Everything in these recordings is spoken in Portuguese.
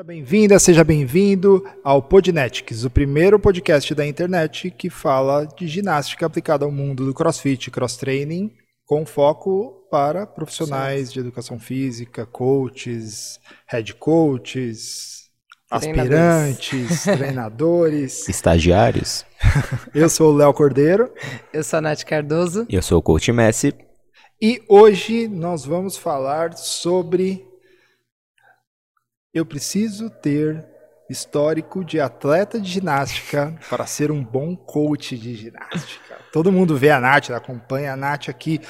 Seja bem-vinda, seja bem-vindo ao Podnetics, o primeiro podcast da internet que fala de ginástica aplicada ao mundo do crossfit e cross-training, com foco para profissionais Sim. de educação física, coaches, head coaches, aspirantes, treinadores, estagiários. Eu sou o Léo Cordeiro. Eu sou a Nath Cardoso. E eu sou o coach Messi. E hoje nós vamos falar sobre eu preciso ter histórico de atleta de ginástica para ser um bom coach de ginástica. Todo mundo vê a Nath, acompanha a Nath aqui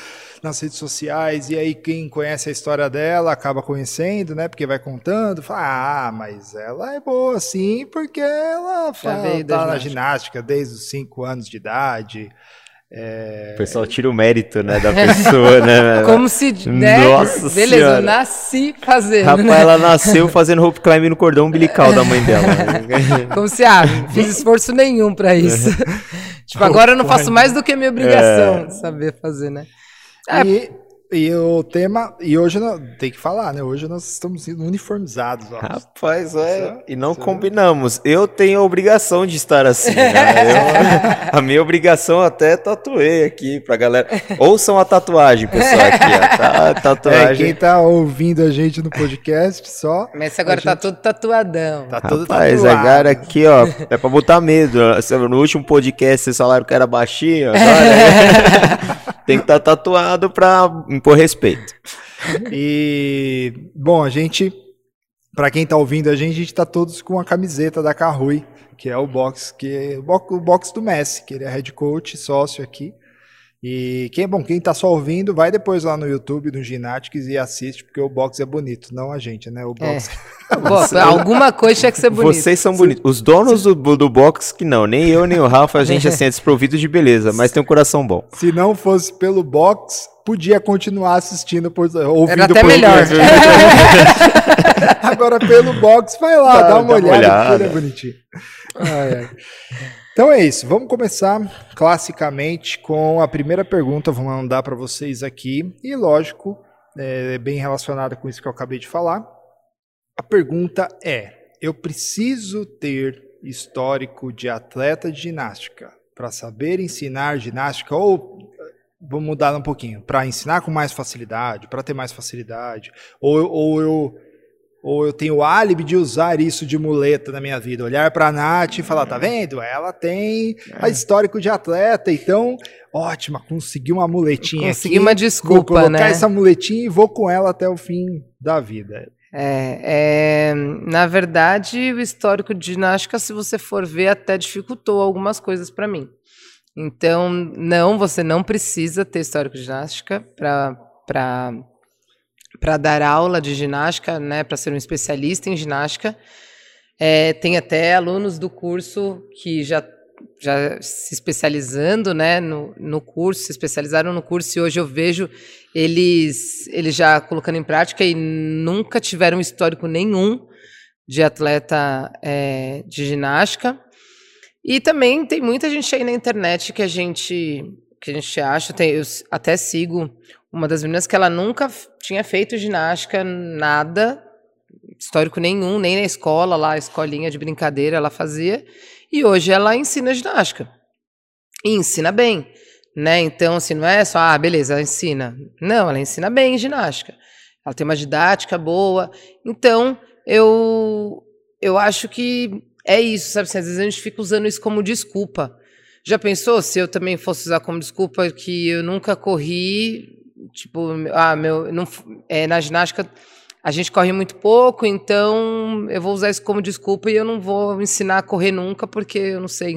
nas redes sociais, e aí quem conhece a história dela acaba conhecendo, né? Porque vai contando, fala, ah, mas ela é boa sim, porque ela fala, tá na ginástica desde os 5 anos de idade. É... O pessoal tira o mérito, né, da pessoa, né? Como se, né? Nossa Beleza, senhora. eu nasci fazendo, Rapaz, né? ela nasceu fazendo rope climb no cordão umbilical da mãe dela. Como se, ah, fiz esforço nenhum para isso. tipo, agora eu não faço mais do que minha obrigação, é... saber fazer, né? E e o tema, e hoje tem que falar, né? Hoje nós estamos uniformizados. Ó. Rapaz, é, e não combinamos. Eu tenho a obrigação de estar assim. Né? Eu, a minha obrigação até tatuei aqui pra galera. Ouçam a tatuagem, pessoal, aqui, ó. Tá, tatuagem. É, quem tá ouvindo a gente no podcast só. Mas agora tá gente... todo tatuadão. Tá todo Rapaz, tatuado. agora aqui, ó, é pra botar medo. No último podcast vocês falaram que era baixinho, agora é... tem que estar tá tatuado pra impor respeito. E, bom, a gente, para quem tá ouvindo a gente, a gente tá todos com a camiseta da Carrui, que é o box, que é o box do Messi, que ele é head coach, sócio aqui. E quem, bom, quem tá só ouvindo, vai depois lá no YouTube do Ginatics e assiste, porque o box é bonito, não a gente, né? O box. É. box alguma coisa tinha que ser bonito. Vocês são bonitos. Os donos do, do box, que não, nem eu, nem o Rafa, a gente assim, é desprovido de beleza, mas tem um coração bom. Se não fosse pelo box, podia continuar assistindo, por, ouvindo Era até por melhor. Agora pelo box, vai lá, tá, dá uma dá olhada, uma olhada. é bonitinho. Ai, ai. Então é isso, vamos começar classicamente com a primeira pergunta, vou mandar para vocês aqui, e lógico, é bem relacionada com isso que eu acabei de falar. A pergunta é: eu preciso ter histórico de atleta de ginástica para saber ensinar ginástica ou vou mudar um pouquinho, para ensinar com mais facilidade, para ter mais facilidade, ou, ou eu ou eu tenho o álibi de usar isso de muleta na minha vida, olhar para a Nath e falar, tá vendo? Ela tem a é. histórico de atleta, então, ótima, consegui uma muletinha consegui aqui. uma desculpa, vou colocar né? essa muletinha e vou com ela até o fim da vida. É, é, na verdade, o histórico de ginástica, se você for ver, até dificultou algumas coisas para mim. Então, não, você não precisa ter histórico de ginástica para para dar aula de ginástica, né, para ser um especialista em ginástica. É, tem até alunos do curso que já, já se especializando né, no, no curso, se especializaram no curso e hoje eu vejo eles, eles já colocando em prática e nunca tiveram histórico nenhum de atleta é, de ginástica. E também tem muita gente aí na internet que a gente que a gente acha, tem, eu até sigo uma das meninas que ela nunca tinha feito ginástica, nada, histórico nenhum, nem na escola, lá, escolinha de brincadeira ela fazia, e hoje ela ensina ginástica. E ensina bem, né? Então, assim, não é só, ah, beleza, ela ensina. Não, ela ensina bem ginástica. Ela tem uma didática boa. Então, eu, eu acho que é isso, sabe? Assim, às vezes a gente fica usando isso como desculpa. Já pensou se eu também fosse usar como desculpa que eu nunca corri tipo, ah, meu, não, é, na ginástica a gente corre muito pouco, então eu vou usar isso como desculpa e eu não vou ensinar a correr nunca, porque eu não sei,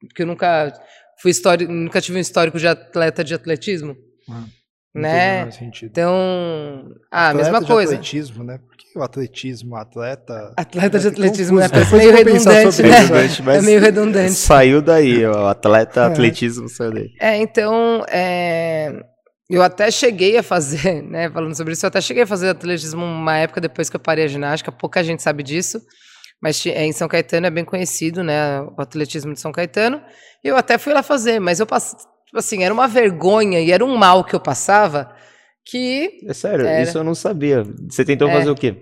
porque eu nunca fui histórico, nunca tive um histórico de atleta de atletismo. Ah, né? Então, ah, a mesma coisa. atletismo, né? Porque o atletismo, atleta. Atleta de atletismo, né? Parece meio redundante, né? É meio redundante. Saiu daí, o atleta é. atletismo saiu daí. É, então, é, eu até cheguei a fazer, né, falando sobre isso, eu até cheguei a fazer atletismo uma época depois que eu parei a ginástica, pouca gente sabe disso, mas em São Caetano é bem conhecido, né, o atletismo de São Caetano, eu até fui lá fazer, mas eu passei, tipo assim, era uma vergonha e era um mal que eu passava que... É sério, era... isso eu não sabia. Você tentou é. fazer o quê?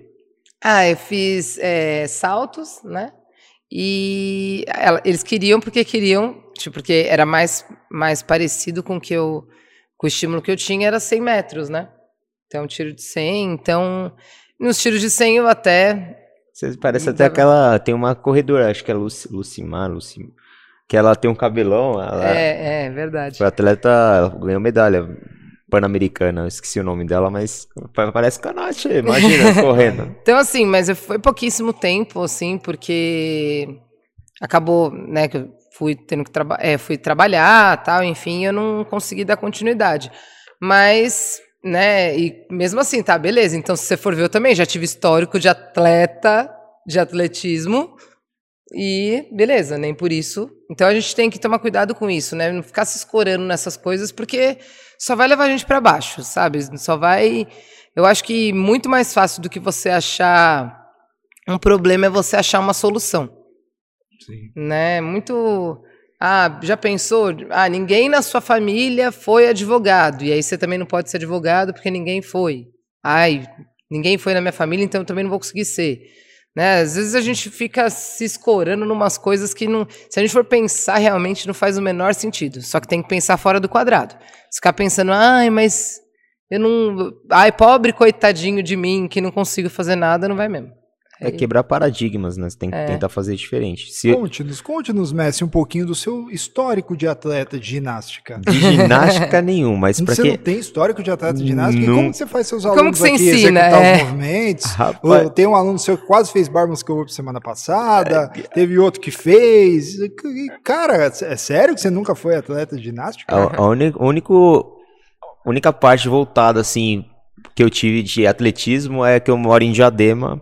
Ah, eu fiz é, saltos, né? E ela, eles queriam porque queriam, tipo, porque era mais, mais parecido com que eu, o estímulo que eu tinha, era 100 metros, né? Então, tiro de 100. Então, nos tiros de 100 eu até. Você parece até aquela. Tem uma corredora, acho que é Luci, Lucimar, Lucimar, que ela tem um cabelão. Ela, é, é, verdade. Foi atleta, ganhou medalha pan-americana, esqueci o nome dela, mas parece canate, imagina, correndo. Então, assim, mas foi pouquíssimo tempo, assim, porque acabou, né, que eu fui tendo que trabalhar, é, fui trabalhar, tal, enfim, eu não consegui dar continuidade. Mas, né, e mesmo assim, tá, beleza, então se você for ver, eu também já tive histórico de atleta, de atletismo, e beleza, nem por isso. Então a gente tem que tomar cuidado com isso, né? Não ficar se escorando nessas coisas, porque só vai levar a gente para baixo, sabe? Só vai. Eu acho que muito mais fácil do que você achar um problema é você achar uma solução. Né? Muito. Ah, já pensou? Ah, ninguém na sua família foi advogado. E aí você também não pode ser advogado porque ninguém foi. Ai, ninguém foi na minha família, então eu também não vou conseguir ser. Né? Às vezes a gente fica se escorando numas coisas que não. Se a gente for pensar realmente, não faz o menor sentido. Só que tem que pensar fora do quadrado. Ficar pensando, ai, mas eu não. Ai, pobre coitadinho de mim que não consigo fazer nada, não vai mesmo. É quebrar paradigmas, né? Você tem que é. tentar fazer diferente. Se... Conte-nos, conte-nos, Messi, um pouquinho do seu histórico de atleta de ginástica. De ginástica nenhum, mas para Você que... não tem histórico de atleta de ginástica? Não... E como você faz seus alunos como que você aqui ensina? executar é. os movimentos? Rapaz... Tem um aluno seu que quase fez bar muscle up semana passada, é... teve outro que fez. Cara, é sério que você nunca foi atleta de ginástica? A, a único, única parte voltada, assim, que eu tive de atletismo é que eu moro em Diadema.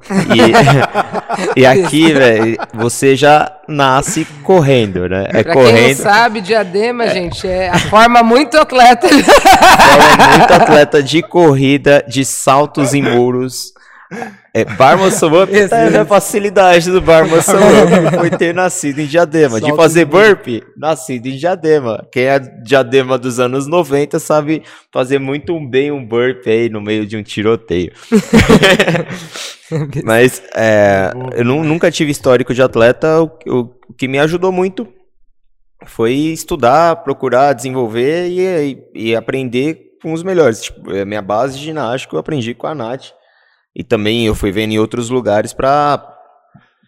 E, e aqui, velho, você já nasce correndo, né? É pra correndo. quem não sabe, Diadema, é. gente, é a forma muito atleta. Forma muito atleta de corrida, de saltos em muros. É, bar muscle up é a facilidade do bar muscle up foi ter nascido em Diadema. de fazer burpee, nascido em Diadema. Quem é Diadema dos anos 90 sabe fazer muito bem um burpee aí no meio de um tiroteio. Mas é, eu nunca tive histórico de atleta. O, o, o, que me ajudou muito foi estudar, procurar desenvolver e, e, e aprender com os melhores. Tipo, a minha base de ginástica eu aprendi com a Nath. E também eu fui vendo em outros lugares para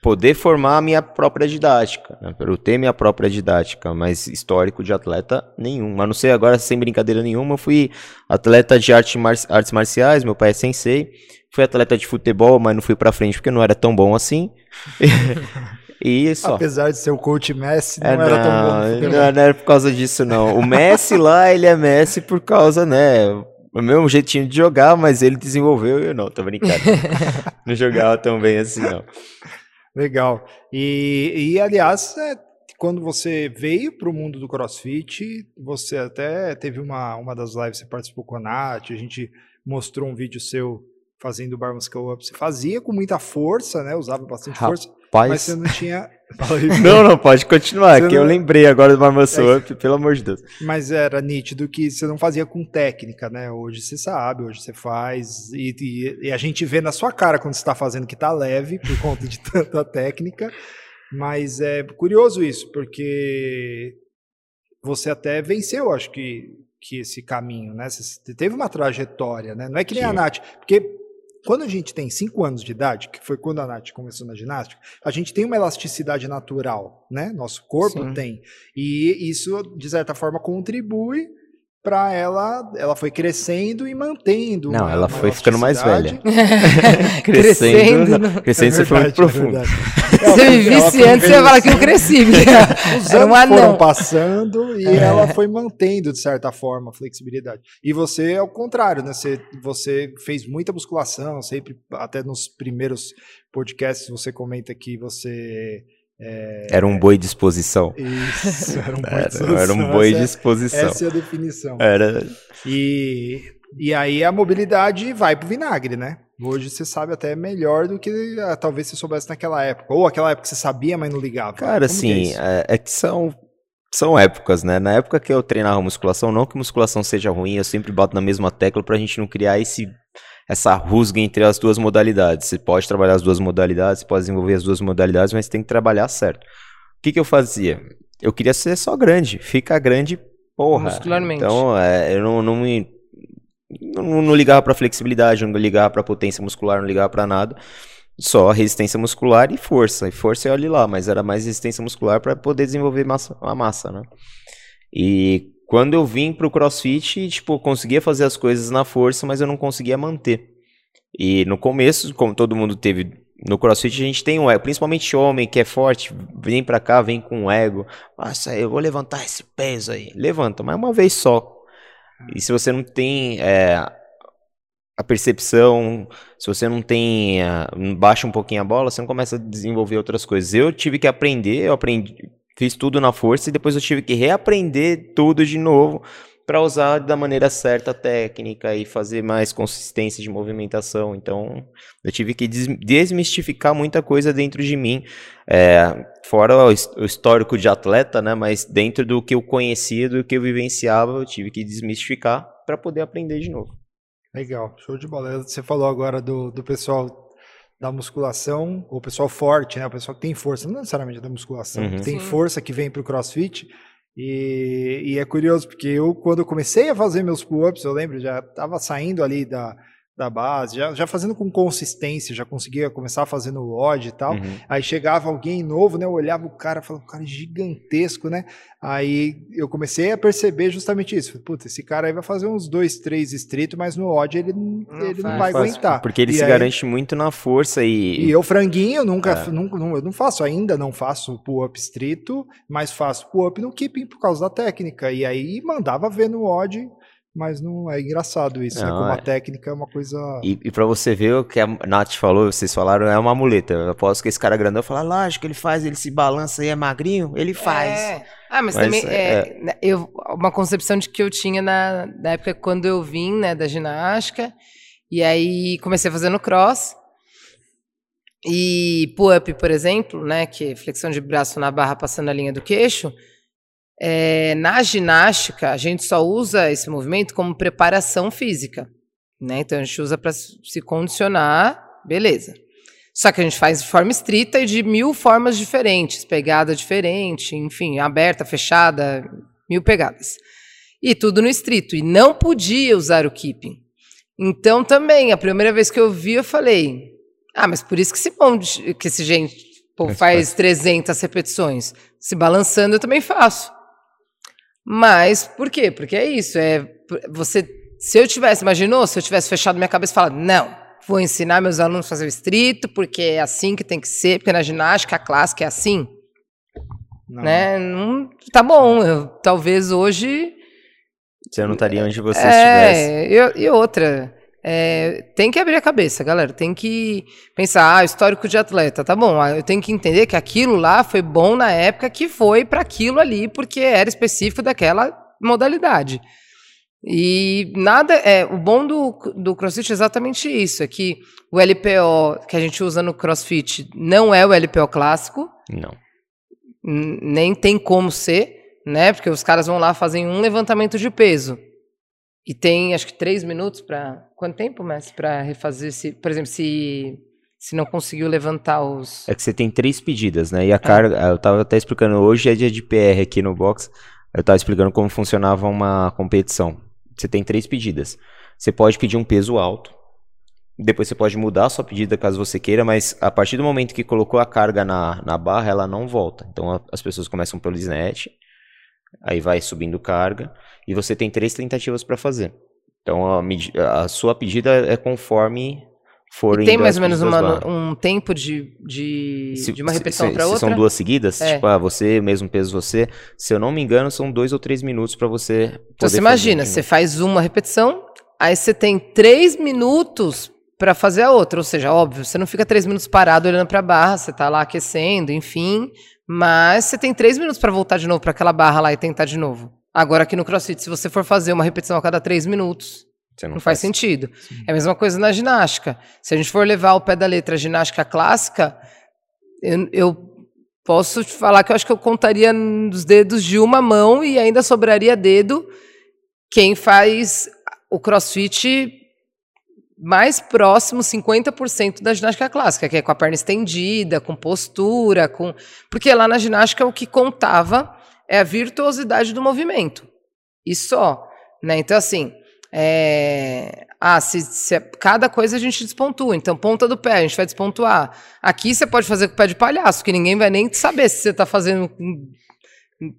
poder formar a minha própria didática, né? para eu ter minha própria didática, mas histórico de atleta nenhum. A não ser agora, sem brincadeira nenhuma, eu fui atleta de arte mar artes marciais, meu pai é sensei. Fui atleta de futebol, mas não fui para frente porque não era tão bom assim. E só. Apesar de ser o coach Messi, não, é, não era tão bom. Não, não era por causa disso, não. O Messi lá, ele é Messi por causa, né? O mesmo jeitinho de jogar, mas ele desenvolveu e eu não, tô brincando. não jogava tão bem assim, não. Legal. E, e aliás, é, quando você veio para o mundo do CrossFit, você até teve uma, uma das lives, você participou com a Nath, a gente mostrou um vídeo seu fazendo o bar muscle up. Você fazia com muita força, né? Usava bastante Rapaz. força, mas você não tinha não, não, pode continuar, você que não... eu lembrei agora do Marmoçou é, Up, pelo amor de Deus. Mas era nítido que você não fazia com técnica, né? Hoje você sabe, hoje você faz, e, e, e a gente vê na sua cara quando você está fazendo que tá leve, por conta de tanta técnica, mas é curioso isso, porque você até venceu, acho que, que esse caminho, né? Você teve uma trajetória, né? Não é que nem Sim. a Nath, porque quando a gente tem 5 anos de idade, que foi quando a Nath começou na ginástica, a gente tem uma elasticidade natural, né? Nosso corpo Sim. tem. E isso, de certa forma, contribui para ela, ela foi crescendo e mantendo. Não, ela foi ficando mais velha. crescendo, crescendo, é você foi muito profundo. Se eu vivisse antes, você ia falar que eu cresci. Os anos um foram passando e é. ela foi mantendo, de certa forma, a flexibilidade. E você, ao contrário, né? Você, você fez muita musculação, sempre, até nos primeiros podcasts, você comenta que você é... Era um boi de exposição. Isso, era um boi de exposição. Era um boi de exposição. Essa é a definição. Era... E, e aí a mobilidade vai pro vinagre, né? Hoje você sabe até melhor do que ah, talvez você soubesse naquela época. Ou aquela época que você sabia, mas não ligava. Cara, Como assim, que é, é, é, que são, são épocas, né? Na época que eu treinava musculação, não que musculação seja ruim, eu sempre bato na mesma tecla pra gente não criar esse essa rusga entre as duas modalidades. Você pode trabalhar as duas modalidades, você pode desenvolver as duas modalidades, mas tem que trabalhar certo. O que, que eu fazia? Eu queria ser só grande, ficar grande, porra. Muscularmente. Então, é, eu não, não me. Não, não ligava pra flexibilidade, não ligava pra potência muscular, não ligava pra nada. Só resistência muscular e força. E força olhe lá, mas era mais resistência muscular para poder desenvolver massa, a massa, né? E quando eu vim pro CrossFit, tipo, eu conseguia fazer as coisas na força, mas eu não conseguia manter. E no começo, como todo mundo teve no CrossFit, a gente tem um ego, principalmente homem que é forte, vem pra cá, vem com um ego. Nossa, eu vou levantar esse peso aí. Levanta, mas uma vez só. E se você não tem é, a percepção, se você não tem, uh, baixa um pouquinho a bola, você não começa a desenvolver outras coisas. Eu tive que aprender, eu aprendi, fiz tudo na força e depois eu tive que reaprender tudo de novo para usar da maneira certa a técnica e fazer mais consistência de movimentação. Então, eu tive que desmistificar muita coisa dentro de mim, é, fora o histórico de atleta, né? Mas dentro do que eu conhecia, do que eu vivenciava, eu tive que desmistificar para poder aprender de novo. Legal, show de bola. Você falou agora do, do pessoal da musculação, o pessoal forte, né? O pessoal que tem força, não necessariamente da musculação, uhum. que tem Sim. força que vem para o crossfit. E, e, é curioso, porque eu, quando eu comecei a fazer meus pull-ups, eu lembro, já estava saindo ali da, da base, já, já fazendo com consistência, já conseguia começar fazendo o odd e tal. Uhum. Aí chegava alguém novo, né? Eu olhava o cara, falava, cara, gigantesco, né? Aí eu comecei a perceber justamente isso. Puta, esse cara aí vai fazer uns dois, três estritos, mas no odd ele, não, ele não vai aguentar. Porque ele e se aí, garante muito na força e. E eu, franguinho, nunca, é. nunca não, eu não faço ainda, não faço pull-up estrito, mas faço pull-up no keeping por causa da técnica. E aí mandava ver no odd mas não é engraçado isso, né? não, né? Como é. a técnica é uma coisa. E, e para você ver o que a Nath falou, vocês falaram, é uma muleta. Eu aposto que esse cara grandão fala, lógico, ele faz, ele se balança e é magrinho, ele faz. É. Ah, mas, mas também é, é, né, eu, uma concepção de que eu tinha na, na época quando eu vim, né, da ginástica, e aí comecei a fazer no cross. E pull-up, por exemplo, né, que é flexão de braço na barra passando a linha do queixo, é, na ginástica, a gente só usa esse movimento como preparação física. Né? Então, a gente usa para se condicionar, beleza. Só que a gente faz de forma estrita e de mil formas diferentes, pegada diferente, enfim, aberta, fechada, mil pegadas. E tudo no estrito. E não podia usar o keeping. Então, também, a primeira vez que eu vi, eu falei: ah, mas por isso que esse, monte, que esse gente pô, faz 300 repetições. Se balançando, eu também faço. Mas por quê? Porque é isso, é você se eu tivesse, imaginou, se eu tivesse fechado minha cabeça e falado, não, vou ensinar meus alunos a fazer o estrito, porque é assim que tem que ser, porque na ginástica a clássica é assim. Não. Né? Não, tá bom, eu, talvez hoje você não estaria onde você é, estivesse. E, e outra, é, tem que abrir a cabeça, galera. Tem que pensar, ah, histórico de atleta, tá bom. Ah, eu tenho que entender que aquilo lá foi bom na época que foi para aquilo ali, porque era específico daquela modalidade. E nada, é, o bom do, do CrossFit é exatamente isso, é que o LPO que a gente usa no CrossFit não é o LPO clássico. Não. Nem tem como ser, né? Porque os caras vão lá fazem um levantamento de peso. E tem, acho que, três minutos para. Quanto tempo, mestre, para refazer? Se, por exemplo, se, se não conseguiu levantar os. É que você tem três pedidas, né? E a carga. Eu estava até explicando, hoje é dia de PR aqui no box. Eu estava explicando como funcionava uma competição. Você tem três pedidas. Você pode pedir um peso alto. Depois você pode mudar a sua pedida caso você queira, mas a partir do momento que colocou a carga na, na barra, ela não volta. Então a, as pessoas começam pelo snatch, aí vai subindo carga e você tem três tentativas para fazer. Então a, a, sua pedida é conforme for. tem mais ou menos uma, um tempo de, de, se, de uma repetição para outra? São duas seguidas, é. tipo, ah, você, mesmo peso você, se eu não me engano, são dois ou três minutos para você. Então você imagina, você faz uma repetição, aí você tem três minutos para fazer a outra, ou seja, óbvio, você não fica três minutos parado olhando para a barra, você está lá aquecendo, enfim, mas você tem três minutos para voltar de novo para aquela barra lá e tentar de novo. Agora aqui no CrossFit, se você for fazer uma repetição a cada três minutos, não, não, faz, faz sentido. Sim. É a mesma coisa na ginástica. Se a gente for levar o pé da letra ginástica clássica, eu, eu posso te falar que eu acho que eu contaria nos dedos de uma mão e ainda sobraria dedo quem faz o CrossFit mais próximo, 50% da ginástica clássica, que é com a perna estendida, com postura, com. Porque lá na ginástica o que contava é a virtuosidade do movimento. E só. Né? Então, assim. É... Ah, se, se, cada coisa a gente despontua. Então, ponta do pé, a gente vai despontuar. Aqui você pode fazer com o pé de palhaço, que ninguém vai nem saber se você está fazendo.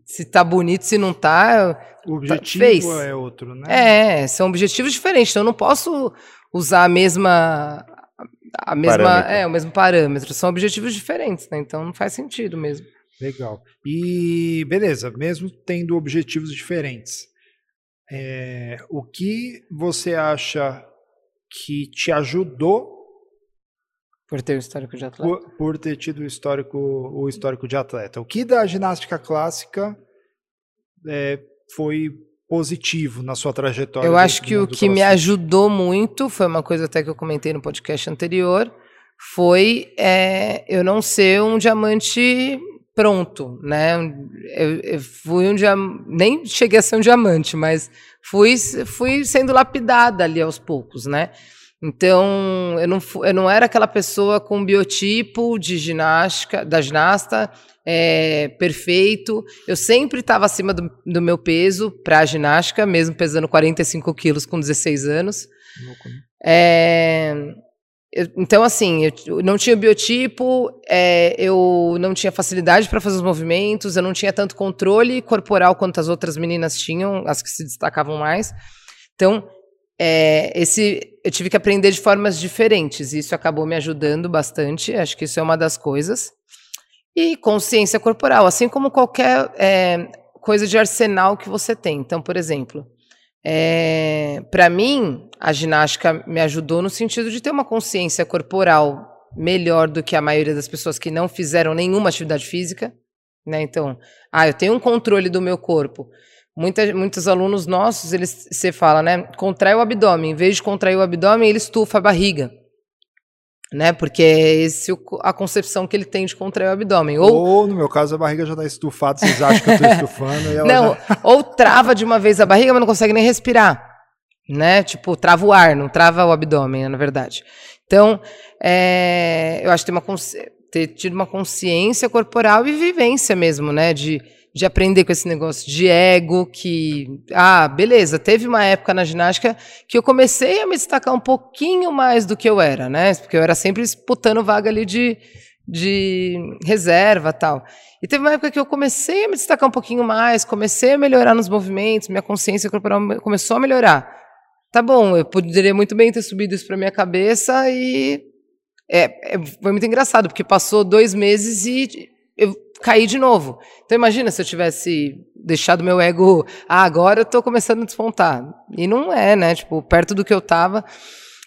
Se está bonito, se não está. O objetivo fez. é outro, né? É, são objetivos diferentes. Então, eu não posso usar a mesma. A mesma é, o mesmo parâmetro. São objetivos diferentes, né? Então não faz sentido mesmo. Legal. E beleza, mesmo tendo objetivos diferentes, é, o que você acha que te ajudou por ter o histórico de atleta? Por, por, ter tido o histórico, o histórico de atleta. O que da ginástica clássica é, foi positivo na sua trajetória? Eu acho que o que me ajudou muito, foi uma coisa até que eu comentei no podcast anterior, foi é, eu não ser um diamante pronto, né? Eu, eu fui um diamante, nem cheguei a ser um diamante, mas fui, fui sendo lapidada ali aos poucos, né? Então, eu não, eu não era aquela pessoa com biotipo de ginástica, da ginasta, é, perfeito. Eu sempre estava acima do, do, meu peso para a ginástica, mesmo pesando 45 quilos com 16 anos. É, eu, então, assim, eu não tinha biotipo, é, eu não tinha facilidade para fazer os movimentos, eu não tinha tanto controle corporal quanto as outras meninas tinham, as que se destacavam mais. Então, é, esse, eu tive que aprender de formas diferentes, e isso acabou me ajudando bastante, acho que isso é uma das coisas. E consciência corporal, assim como qualquer é, coisa de arsenal que você tem. Então, por exemplo, é, para mim, a ginástica me ajudou no sentido de ter uma consciência corporal melhor do que a maioria das pessoas que não fizeram nenhuma atividade física. Né? Então, ah, eu tenho um controle do meu corpo. Muita, muitos alunos nossos, eles, você fala, né? Contrai o abdômen. Em vez de contrair o abdômen, ele estufa a barriga né? Porque é esse a concepção que ele tem de contrair o abdômen. Ou, ou no meu caso, a barriga já está estufada, vocês acham que eu estou estufando. não, já... ou trava de uma vez a barriga, mas não consegue nem respirar. Né? Tipo, trava o ar, não trava o abdômen, na verdade. Então, é, eu acho que ter, uma, ter tido uma consciência corporal e vivência mesmo, né? De de aprender com esse negócio de ego, que, ah, beleza, teve uma época na ginástica que eu comecei a me destacar um pouquinho mais do que eu era, né? Porque eu era sempre disputando vaga ali de, de reserva tal. E teve uma época que eu comecei a me destacar um pouquinho mais, comecei a melhorar nos movimentos, minha consciência corporal começou a melhorar. Tá bom, eu poderia muito bem ter subido isso para minha cabeça e é, é, foi muito engraçado, porque passou dois meses e eu cair de novo. Então imagina se eu tivesse deixado meu ego, ah, agora eu estou começando a despontar. E não é, né? Tipo, perto do que eu estava.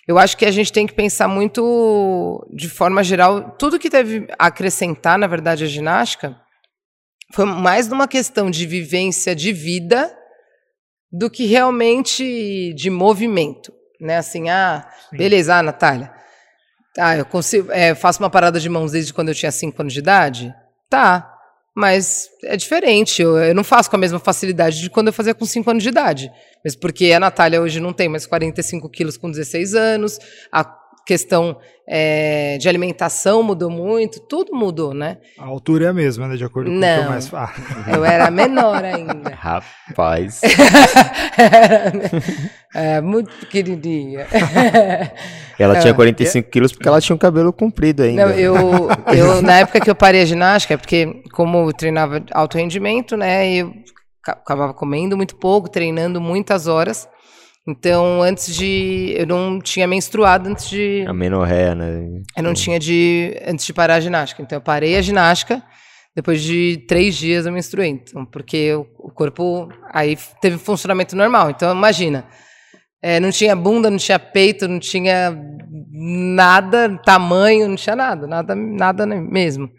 Eu acho que a gente tem que pensar muito, de forma geral, tudo que teve a acrescentar, na verdade, a ginástica, foi mais numa questão de vivência de vida do que realmente de movimento. Né? Assim, ah, Sim. beleza, ah, Natália. Ah, eu consigo, é, faço uma parada de mãos desde quando eu tinha 5 anos de idade? Tá, mas é diferente. Eu, eu, não faço com a mesma facilidade de quando eu fazia com 5 anos de idade. Mesmo porque a Natália hoje não tem mais 45 quilos com 16 anos, a questão é, de alimentação mudou muito, tudo mudou, né? A altura é a mesma, né? De acordo com não, o que eu mais falo. Eu era menor ainda. Rapaz. é, muito pequenininha. Ela tinha 45 é. quilos porque ela tinha um cabelo comprido ainda. Não, eu, eu, na época que eu parei a ginástica, é porque como eu treinava alto rendimento, né? Eu acabava comendo muito pouco, treinando muitas horas. Então, antes de. Eu não tinha menstruado antes de. A menorréia, né? Eu não tinha de. Antes de parar a ginástica. Então, eu parei a ginástica. Depois de três dias eu menstruei. Então, porque o, corpo aí teve funcionamento normal. Então, imagina. É, não tinha bunda, não tinha peito, não tinha nada, tamanho, não tinha nada, nada, nada mesmo.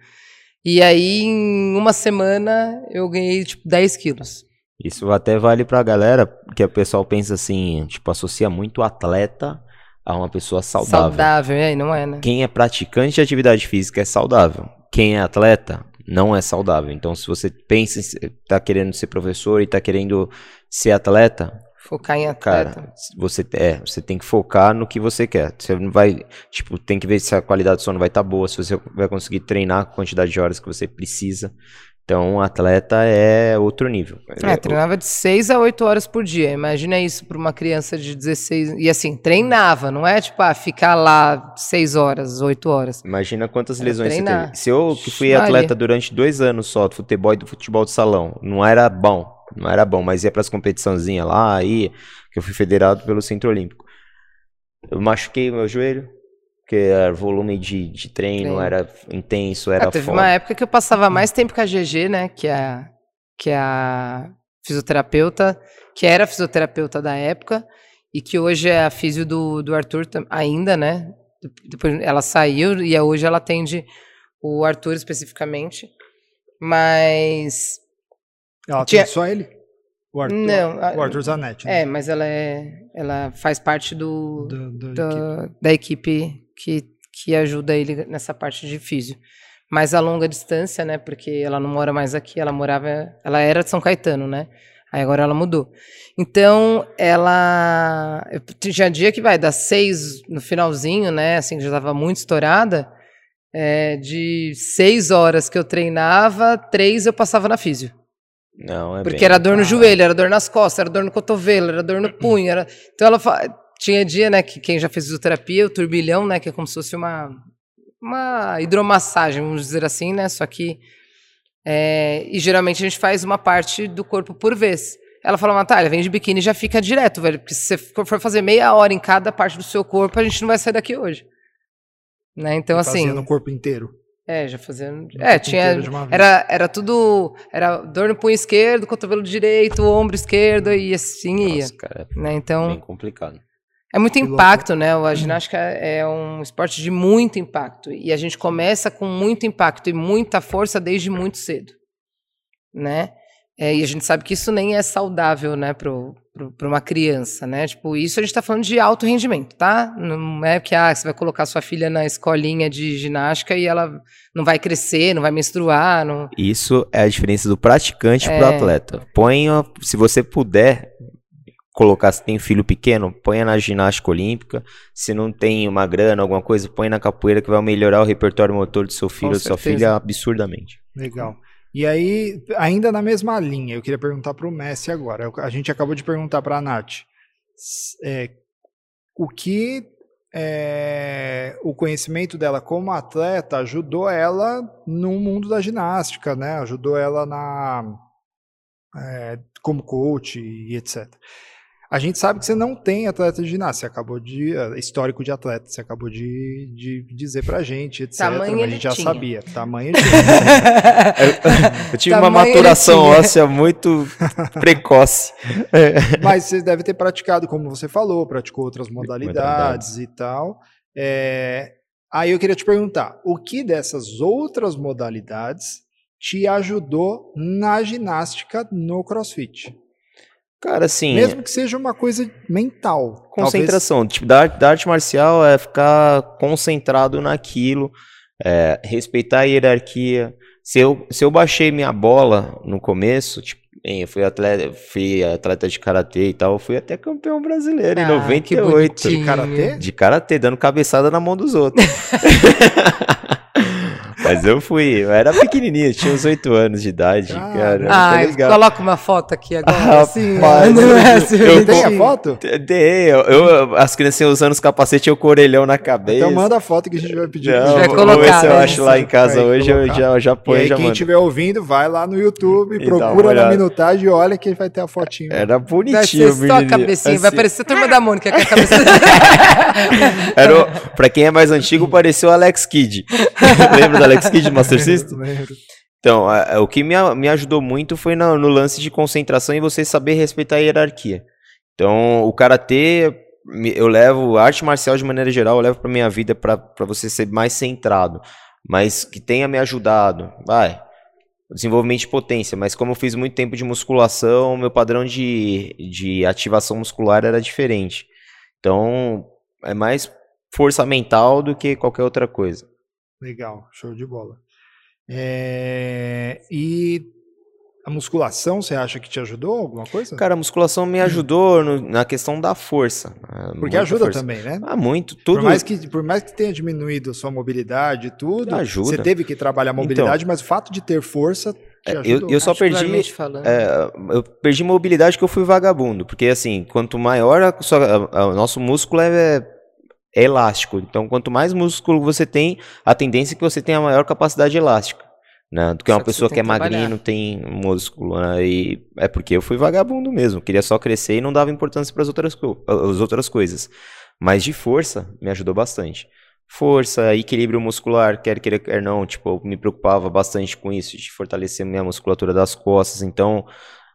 E aí, em uma semana, eu ganhei tipo 10 quilos. Isso até vale pra galera, que o pessoal pensa assim, tipo, associa muito atleta a uma pessoa saudável. Saudável, é, não é, né? Quem é praticante de atividade física é saudável. Quem é atleta não é saudável. Então, se você pensa tá querendo ser professor e tá querendo ser atleta, Focar em atleta. Cara, você, é, você tem que focar no que você quer. Você não vai, tipo, tem que ver se a qualidade do sono vai estar tá boa, se você vai conseguir treinar a quantidade de horas que você precisa. Então, um atleta é outro nível. É, treinava de 6 a 8 horas por dia. Imagina isso para uma criança de 16. E assim, treinava, não é tipo, ah, ficar lá 6 horas, 8 horas. Imagina quantas lesões você teve. Se eu que fui atleta durante dois anos só do futebol e do futebol de salão, não era bom. Não era bom, mas ia para as competiçõezinhas lá, aí, que eu fui federado pelo Centro Olímpico. Eu machuquei meu joelho, porque o volume de, de treino, treino, era intenso, era ah, Teve uma época que eu passava mais tempo com a GG, né, que é, a, que é a fisioterapeuta, que era fisioterapeuta da época, e que hoje é a físio do, do Arthur ainda, né, depois ela saiu e hoje ela atende o Arthur especificamente, mas... Ela atende tinha... só ele? O Arthur, não, o Arthur Zanetti. Né? É, mas ela é, ela faz parte do, do, do, do equipe. da equipe que, que ajuda ele nessa parte de físio. Mais a longa distância, né? Porque ela não mora mais aqui, ela morava. Ela era de São Caetano, né? Aí agora ela mudou. Então, ela. Tinha dia que vai, das seis no finalzinho, né? Assim, já estava muito estourada. É, de seis horas que eu treinava, três eu passava na físio. Não, é Porque era dor no joelho, era dor nas costas, era dor no cotovelo, era dor no punho. Era... Então ela tinha dia, né, que quem já fez fisioterapia, o turbilhão, né, que é como se fosse uma, uma hidromassagem, vamos dizer assim, né, só que, é, e geralmente a gente faz uma parte do corpo por vez. Ela falou, Natália, vem de biquíni e já fica direto, velho, porque se você for fazer meia hora em cada parte do seu corpo, a gente não vai sair daqui hoje. Né, então, assim... no corpo inteiro. É, já fazendo. É, tinha. Era, era tudo. Era dor no punho esquerdo, cotovelo direito, ombro esquerdo e assim Nossa, ia. Cara, né? Então. Bem complicado. É muito impacto, né? A ginástica é um esporte de muito impacto. E a gente começa com muito impacto e muita força desde muito cedo. Né? É, e a gente sabe que isso nem é saudável, né, para uma criança, né? Tipo, isso a gente está falando de alto rendimento, tá? Não é que ah, você vai colocar sua filha na escolinha de ginástica e ela não vai crescer, não vai menstruar. Não... Isso é a diferença do praticante é... para o atleta. Põe, se você puder, colocar se tem filho pequeno, ponha na ginástica olímpica. Se não tem uma grana, alguma coisa, põe na capoeira que vai melhorar o repertório motor do seu filho ou sua filha absurdamente. Legal. E aí, ainda na mesma linha, eu queria perguntar para o Messi agora. A gente acabou de perguntar para a Nath. É, o que é, o conhecimento dela como atleta ajudou ela no mundo da ginástica, né? Ajudou ela na é, como coach e etc. A gente sabe que você não tem atleta de ginástica, você acabou de. Eh, histórico de atleta, você acabou de, de dizer pra gente, etc. Tamanho mas a gente já tinha. sabia. Tamanho de. eu, eu tive Tamanho uma maturação óssea muito precoce. Mas você deve ter praticado, como você falou, praticou outras modalidades e tal. É, aí eu queria te perguntar: o que dessas outras modalidades te ajudou na ginástica no CrossFit? Cara, assim. Mesmo que seja uma coisa mental. Concentração. Talvez... Tipo, da, da, arte marcial é ficar concentrado naquilo, é, respeitar a hierarquia. Se eu, se eu baixei minha bola no começo, tipo, eu fui atleta, fui atleta de karatê e tal, fui até campeão brasileiro ah, em 98. De karatê? De karatê, dando cabeçada na mão dos outros. Mas eu fui, eu era pequenininho, tinha uns 8 anos de idade, ah, cara. Ah, coloca uma foto aqui agora. Ah, assim, rapaz, não é assim, eu, eu, tem a foto? Dei, eu, eu, as crianças usando os capacetes, eu com o orelhão na cabeça. Então manda a foto que a gente vai pedir. Não, vai colocar, vamos ver se eu né? acho lá em casa hoje, eu já, já ponho, e aí, já quem estiver ouvindo, vai lá no YouTube, procura na minutagem e olha que vai ter a fotinha. Era bonitinho, Vai ser só a cabecinha, assim. vai parecer a turma da Mônica, que é a cabeça. Era, pra quem é mais antigo, pareceu o Alex Kidd. Lembra do Alex Kidd Master System? Então, a, a, o que me, me ajudou muito foi no, no, lance de concentração e você saber respeitar a hierarquia. Então, o karatê, eu levo arte marcial de maneira geral, eu levo para minha vida para você ser mais centrado, mas que tenha me ajudado. Vai, desenvolvimento de potência, mas como eu fiz muito tempo de musculação, meu padrão de, de ativação muscular era diferente. Então, é mais força mental do que qualquer outra coisa. Legal, show de bola. É, e A musculação, você acha que te ajudou alguma coisa? Cara, a musculação me ajudou no, na questão da força. É, Porque ajuda força. também, né? Ah, muito. Tudo. Por mais, que, por mais que tenha diminuído a sua mobilidade e tudo, ajuda. você teve que trabalhar a então, mobilidade, então, mas o fato de ter força é, eu, eu, só perdi. É, eu perdi mobilidade que eu fui vagabundo. Porque assim, quanto maior a, a, a, o nosso músculo é, é, elástico. Então, quanto mais músculo você tem, a tendência é que você tenha maior capacidade elástica né? Do que uma pessoa que, que é magrinha e não tem músculo, né? E é porque eu fui vagabundo mesmo, queria só crescer e não dava importância para as outras, as outras coisas. Mas de força me ajudou bastante. Força, equilíbrio muscular, quer queira, quer não, tipo, eu me preocupava bastante com isso, de fortalecer minha musculatura das costas, então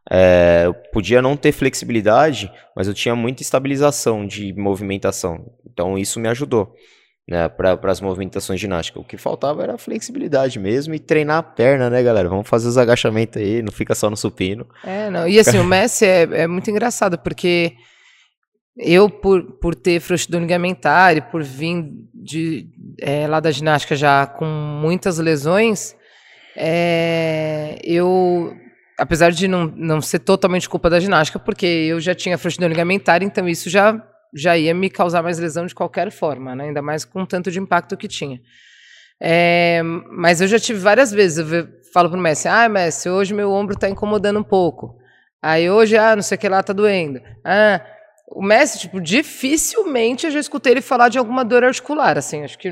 é, eu podia não ter flexibilidade, mas eu tinha muita estabilização de movimentação, então isso me ajudou né, para as movimentações ginásticas. O que faltava era flexibilidade mesmo e treinar a perna, né, galera? Vamos fazer os agachamentos aí, não fica só no supino. É, não. E assim, o Messi é, é muito engraçado, porque eu, por, por ter frouxidão ligamentar e por vir de, é, lá da ginástica já com muitas lesões, é, eu, apesar de não, não ser totalmente culpa da ginástica, porque eu já tinha frouxidão ligamentar, então isso já já ia me causar mais lesão de qualquer forma, né? ainda mais com tanto de impacto que tinha. É, mas eu já tive várias vezes, eu falo pro Messi, ah, Messi, hoje meu ombro está incomodando um pouco. Aí hoje, ah, não sei o que lá, tá doendo. Ah, o Messi, tipo, dificilmente eu já escutei ele falar de alguma dor articular, assim, acho que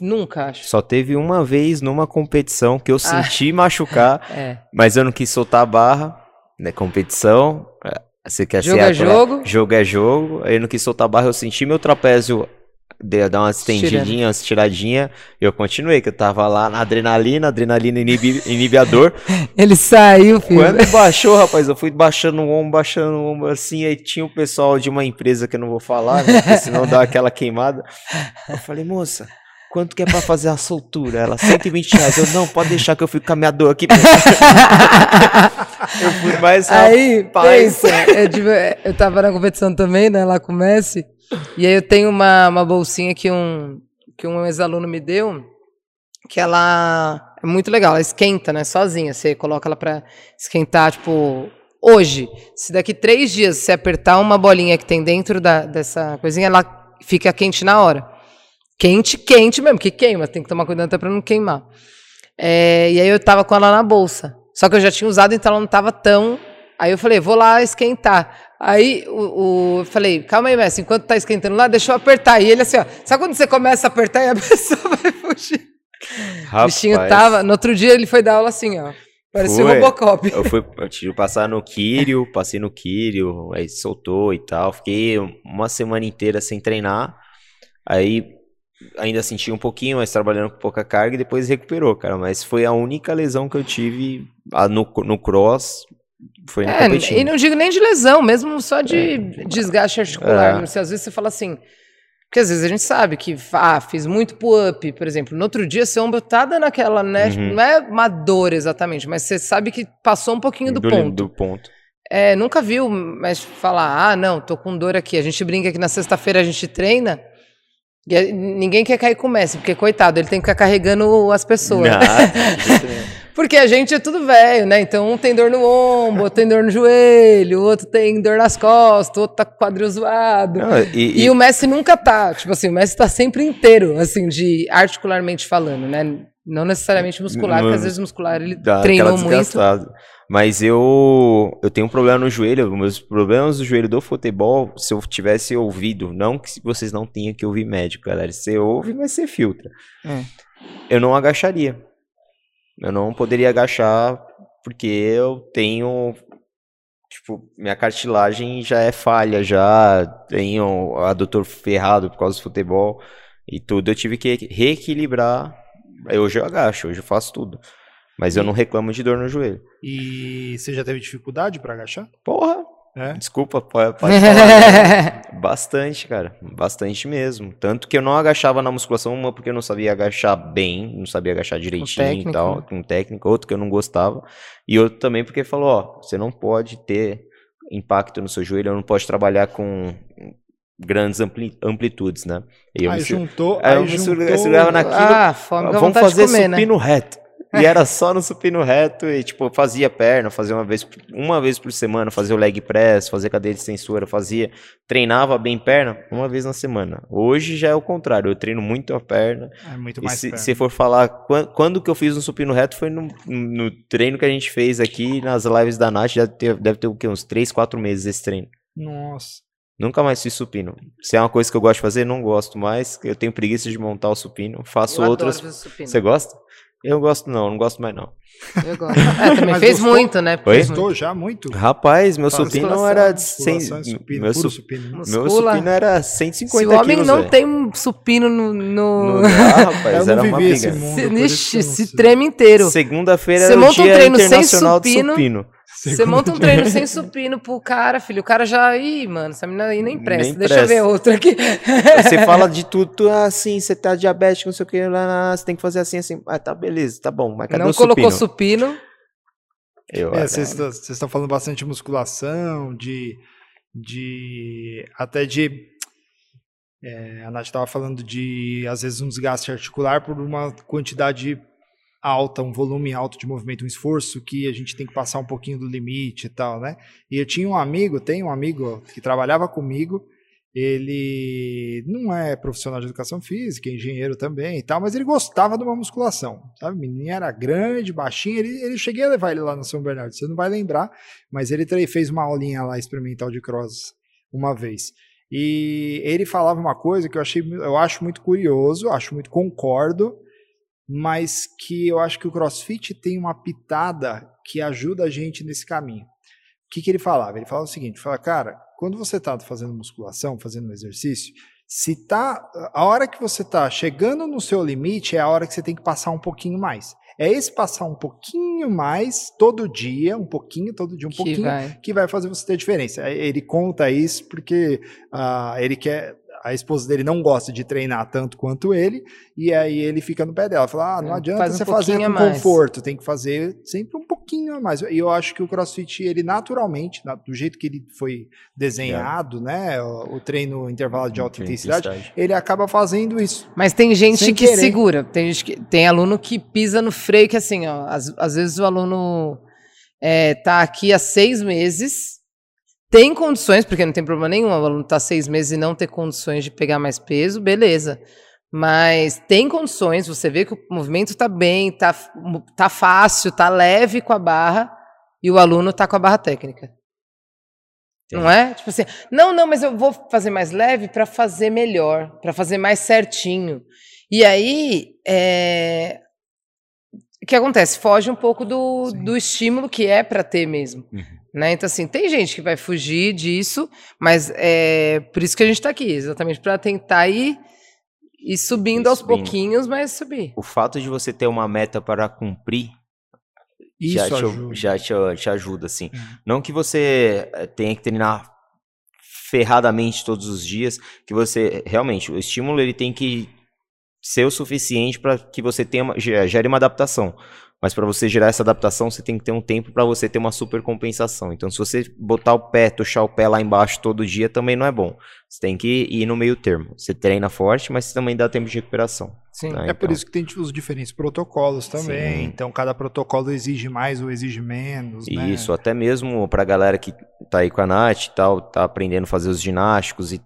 nunca, acho. Só teve uma vez numa competição que eu ah. senti ah. machucar, é. mas eu não quis soltar a barra, né, competição, você quer jogo ser é jogo. Jogo é jogo. Aí não quis soltar a barra, eu senti meu trapézio dar uma estendidinha, uma estiradinha. Eu continuei, que eu tava lá na adrenalina, adrenalina inibi, inibidor. Ele saiu, filho. Quando baixou, rapaz, eu fui baixando o ombro, baixando o ombro assim, aí tinha o pessoal de uma empresa que eu não vou falar, né? Porque senão dá aquela queimada. Eu falei, moça, Quanto que é pra fazer a soltura? Ela, 120 reais. Eu, não, pode deixar que eu fico com a minha dor aqui. eu fui mais Aí, pensa, eu, tipo, eu tava na competição também, né, lá com o Messi. E aí eu tenho uma, uma bolsinha que um, que um ex-aluno me deu, que ela é muito legal, ela esquenta, né, sozinha. Você coloca ela pra esquentar, tipo, hoje. Se daqui três dias você apertar uma bolinha que tem dentro da, dessa coisinha, ela fica quente na hora. Quente, quente mesmo, que queima, tem que tomar cuidado até pra não queimar. É, e aí eu tava com ela na bolsa. Só que eu já tinha usado, então ela não tava tão. Aí eu falei, vou lá esquentar. Aí o, o eu falei, calma aí, Messi, enquanto tá esquentando lá, deixa eu apertar. E ele assim, ó, sabe quando você começa a apertar e a pessoa vai fugir? Rapaz. O bichinho tava. No outro dia ele foi dar aula assim, ó. Parecia o Robocop. Eu fui eu tive passar no Kírio, passei no Kírio, aí soltou e tal. Fiquei uma semana inteira sem treinar. Aí ainda senti um pouquinho, mas trabalhando com pouca carga e depois recuperou, cara. Mas foi a única lesão que eu tive no, no cross. Foi é, E não digo nem de lesão, mesmo só de é. desgaste articular. É. Às vezes você fala assim. Porque às vezes a gente sabe que, ah, fiz muito pull-up, por exemplo. No outro dia, seu ombro tá dando aquela, né? Uhum. Não é uma dor exatamente, mas você sabe que passou um pouquinho do, do ponto. Do ponto. É, nunca viu, mas falar, ah, não, tô com dor aqui. A gente brinca que na sexta-feira a gente treina. Ninguém quer cair com o Messi, porque, coitado, ele tem que ficar carregando as pessoas. porque a gente é tudo velho, né? Então, um tem dor no ombro, outro tem dor no joelho, outro tem dor nas costas, outro tá com quadril zoado. Não, e, e, e, o Messi nunca tá. Tipo assim, o Messi tá sempre inteiro, assim, de articularmente falando, né? Não necessariamente muscular, porque às vezes muscular ele treinou muito. Mas eu eu tenho um problema no joelho, meus problemas do joelho do futebol, se eu tivesse ouvido, não que vocês não tenham que ouvir médico, galera, você ouve, mas você filtra. É. Eu não agacharia. Eu não poderia agachar porque eu tenho tipo, minha cartilagem já é falha, já tenho adutor ferrado por causa do futebol e tudo. Eu tive que reequilibrar. Hoje eu agacho, hoje eu faço tudo. Mas e... eu não reclamo de dor no joelho. E você já teve dificuldade para agachar? Porra! É? Desculpa, pode, pode falar. Bastante, cara. Bastante mesmo. Tanto que eu não agachava na musculação, uma porque eu não sabia agachar bem, não sabia agachar direitinho técnico, e tal, né? com técnica, outro que eu não gostava. E outro também porque falou, ó, você não pode ter impacto no seu joelho, não pode trabalhar com grandes ampli amplitudes, né? E eu aí me, juntou, aí, eu juntou, me naquilo, ah, fome, vamos fazer comer, né? supino né? reto. E era só no supino reto e, tipo, fazia perna, fazia uma vez, uma vez por semana, fazia o leg press, fazia cadeia de extensora, fazia, treinava bem perna uma vez na semana. Hoje já é o contrário, eu treino muito a perna. É muito mais se, se for falar, quando, quando, que eu fiz um supino reto foi no, no, treino que a gente fez aqui nas lives da Nath, deve ter, deve ter o quê? Uns 3, 4 meses esse treino. Nossa. Nunca mais fiz supino. Se é uma coisa que eu gosto de fazer, não gosto mais. Eu tenho preguiça de montar o supino. Faço eu outras. Você gosta? Eu gosto não, não gosto mais não. Eu gosto. É, também fez gostou, muito, né? Gostou já muito? Rapaz, meu Fala, supino era de 100... Supino, meu, su... supino. meu supino era 150 quilos. Se o homem quilos, não véio. tem um supino no... no... no... Ah, rapaz, era uma briga. Se, se treme inteiro. Segunda-feira era o dia um treino internacional sem supino, supino. Você monta um treino sem supino pro cara, filho. O cara já. Ih, mano, essa menina aí nem presta. Nem Deixa presta. eu ver outra aqui. Você fala de tudo, assim, você tá diabético, não sei o que, lá, você tem que fazer assim, assim. Ah, tá, beleza, tá bom. Mas cadê não o supino? colocou supino. Eu, é, vocês estão falando bastante de musculação, de. de até de. É, a Nath estava falando de, às vezes, um desgaste articular por uma quantidade alta, um volume alto de movimento, um esforço que a gente tem que passar um pouquinho do limite e tal, né? E eu tinha um amigo, tenho um amigo que trabalhava comigo, ele não é profissional de educação física, é engenheiro também e tal, mas ele gostava de uma musculação, sabe? Menino era grande, baixinho, ele, ele cheguei a levar ele lá no São Bernardo, você não vai lembrar, mas ele fez uma aulinha lá experimental de cross uma vez. E ele falava uma coisa que eu achei, eu acho muito curioso, acho muito concordo, mas que eu acho que o CrossFit tem uma pitada que ajuda a gente nesse caminho. O que, que ele falava? Ele falava o seguinte: fala, cara, quando você está fazendo musculação, fazendo um exercício, se tá a hora que você está chegando no seu limite é a hora que você tem que passar um pouquinho mais. É esse passar um pouquinho mais todo dia, um pouquinho, todo dia, um que pouquinho, vai. que vai fazer você ter diferença. Ele conta isso porque uh, ele quer a esposa dele não gosta de treinar tanto quanto ele, e aí ele fica no pé dela, fala: ah, não é, adianta Faz um você fazer com conforto, tem que fazer sempre um pouquinho a mais. E eu acho que o CrossFit, ele naturalmente, do jeito que ele foi desenhado, é. né, o, o, treino intervalo de alta intensidade, intensidade, ele acaba fazendo isso. Mas tem gente que querer. segura, tem, gente que, tem aluno que pisa no freio, que assim, ó, às, às vezes o aluno é, tá aqui há seis meses tem condições, porque não tem problema nenhum, o aluno está seis meses e não ter condições de pegar mais peso, beleza. Mas tem condições, você vê que o movimento está bem, está tá fácil, está leve com a barra, e o aluno está com a barra técnica. Sim. Não é? Tipo assim, não, não, mas eu vou fazer mais leve para fazer melhor, para fazer mais certinho. E aí, é... o que acontece? Foge um pouco do, do estímulo que é para ter mesmo. Uhum. Né? Então, assim, tem gente que vai fugir disso, mas é por isso que a gente está aqui, exatamente para tentar ir, ir subindo ir aos subindo. pouquinhos, mas subir. O fato de você ter uma meta para cumprir isso já, te, ajuda. já te, te ajuda, assim. Uhum. Não que você eh, tenha que treinar ferradamente todos os dias, que você realmente o estímulo ele tem que ser o suficiente para que você tenha gere uma adaptação. Mas para você gerar essa adaptação, você tem que ter um tempo para você ter uma super compensação. Então, se você botar o pé, tuchar o pé lá embaixo todo dia, também não é bom. Você tem que ir no meio termo. Você treina forte, mas também dá tempo de recuperação. Sim, né? é então... por isso que tem os diferentes protocolos também. Sim. Então, cada protocolo exige mais ou exige menos. Né? Isso, né? até mesmo para a galera que tá aí com a Nath e tal, tá aprendendo a fazer os ginásticos e,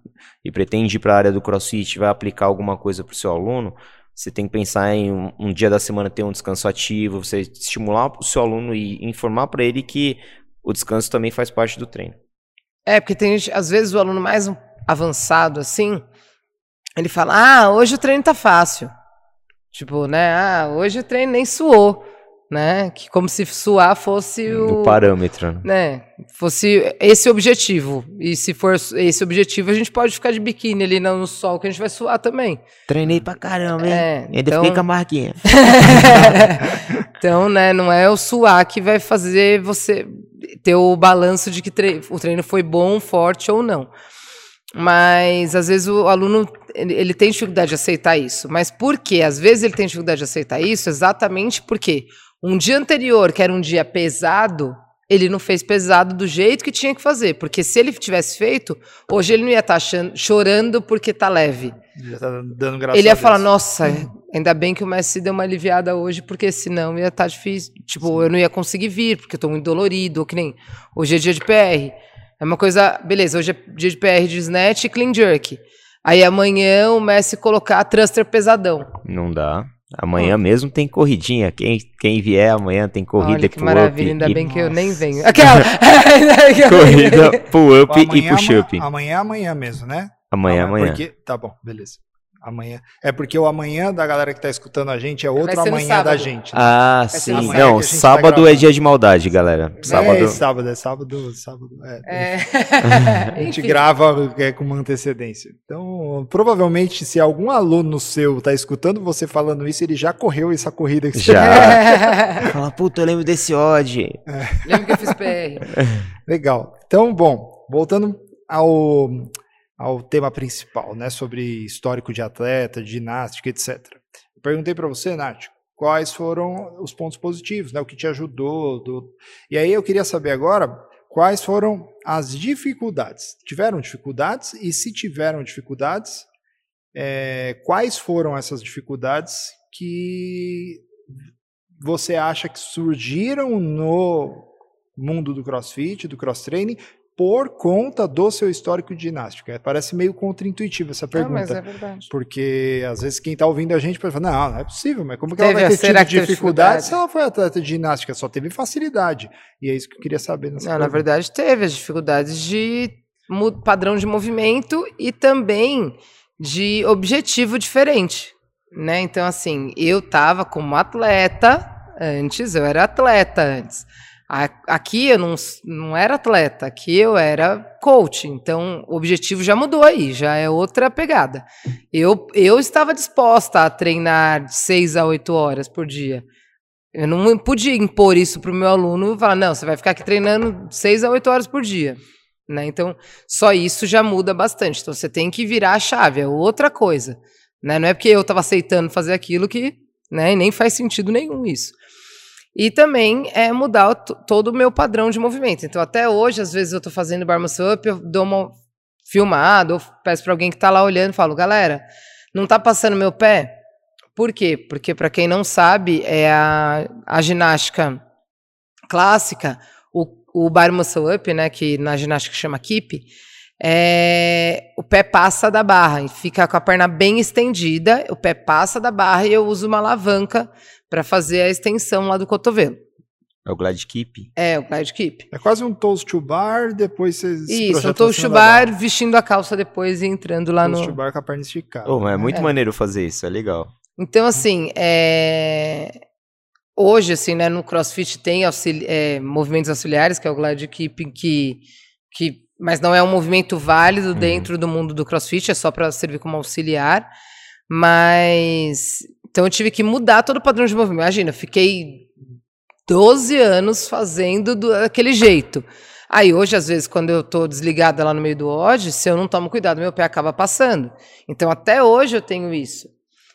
e pretende ir para a área do crossfit, vai aplicar alguma coisa para o seu aluno você tem que pensar em um, um, dia da semana ter um descanso ativo, você estimular o seu aluno e informar para ele que o descanso também faz parte do treino. É, porque tem às vezes o aluno mais avançado assim, ele fala: "Ah, hoje o treino tá fácil". Tipo, né? Ah, hoje o treino nem suou né? Que como se suar fosse o, o parâmetro, né? Fosse esse objetivo. E se for esse objetivo, a gente pode ficar de biquíni ali no sol que a gente vai suar também. Treinei pra caramba, hein? É, Ainda então... fiquei com a marquinha. então, né, não é o suar que vai fazer você ter o balanço de que tre o treino foi bom, forte ou não. Mas às vezes o aluno ele, tem dificuldade de aceitar isso. Mas por quê? Às vezes ele tem dificuldade de aceitar isso exatamente porque um dia anterior, que era um dia pesado, ele não fez pesado do jeito que tinha que fazer. Porque se ele tivesse feito, hoje ele não ia estar tá chorando porque tá leve. Já tá dando graça ele ia falar, nossa, ainda bem que o Messi deu uma aliviada hoje, porque senão ia estar tá difícil. Tipo, Sim. eu não ia conseguir vir, porque eu tô muito dolorido, ou que nem hoje é dia de PR. É uma coisa, beleza, hoje é dia de PR de snatch e clean jerk. Aí amanhã o Messi colocar thruster pesadão. Não dá. Amanhã hum. mesmo tem corridinha. Quem, quem vier amanhã tem corrida Olha, que maravilha, ainda e... bem que eu nem venho. Aquela! corrida, pull-up e push-up. Amanhã é amanhã mesmo, né? Amanhã, amanhã. Porque... Tá bom, beleza. Amanhã. É porque o amanhã da galera que tá escutando a gente é outro amanhã da gente. Né? Ah, Vai sim. Não, sábado tá é dia de maldade, galera. Sábado. É, sábado, é sábado, sábado. É. é. a gente grava é, com uma antecedência. Então, provavelmente, se algum aluno seu tá escutando você falando isso, ele já correu essa corrida que Já. Fala, puta, eu lembro desse odd. É. Lembro que eu fiz PR. Legal. Então, bom, voltando ao ao tema principal, né, sobre histórico de atleta, de ginástica, etc. Eu perguntei para você, Nath, quais foram os pontos positivos, né, o que te ajudou. Do... E aí eu queria saber agora quais foram as dificuldades. Tiveram dificuldades? E se tiveram dificuldades, é, quais foram essas dificuldades que você acha que surgiram no mundo do crossfit, do cross training, por conta do seu histórico de ginástica. Parece meio contraintuitivo essa pergunta. Não, mas é verdade. Porque às vezes quem está ouvindo a gente pode falar, não, não é possível, mas como que teve, ela vai ter tido dificuldade, dificuldade se ela foi atleta de ginástica? Só teve facilidade. E é isso que eu queria saber nessa Não, na verdade teve as dificuldades de padrão de movimento e também de objetivo diferente. Né? Então, assim, eu estava como atleta antes, eu era atleta antes. Aqui eu não, não era atleta, aqui eu era coach, então o objetivo já mudou aí, já é outra pegada. Eu, eu estava disposta a treinar de 6 a 8 horas por dia. Eu não podia impor isso para o meu aluno e falar, não, você vai ficar aqui treinando 6 a 8 horas por dia. Né? Então, só isso já muda bastante. Então, você tem que virar a chave, é outra coisa. Né? Não é porque eu estava aceitando fazer aquilo que né, nem faz sentido nenhum isso. E também é mudar todo o meu padrão de movimento. Então, até hoje, às vezes eu estou fazendo bar up, eu dou uma filmada, ou peço para alguém que está lá olhando e falo, galera, não está passando meu pé? Por quê? Porque, para quem não sabe, é a, a ginástica clássica, o, o bar muscle up, né, que na ginástica chama keep, é, o pé passa da barra e fica com a perna bem estendida, o pé passa da barra e eu uso uma alavanca para fazer a extensão lá do cotovelo. É o glide keep? É, o glide keep. É quase um toast to bar, depois você Isso, um toast to bar, vestindo a calça depois e entrando lá toast no... Toast to bar com a perna esticada. Oh, mas é muito é. maneiro fazer isso, é legal. Então, assim, é... hoje, assim, né, no CrossFit tem auxili... é, movimentos auxiliares, que é o glide keep, que... que... mas não é um movimento válido uhum. dentro do mundo do CrossFit, é só para servir como auxiliar. Mas então eu tive que mudar todo o padrão de movimento. Imagina, fiquei 12 anos fazendo do, daquele jeito. Aí hoje, às vezes, quando eu estou desligada lá no meio do ódio, se eu não tomo cuidado, meu pé acaba passando. Então até hoje eu tenho isso.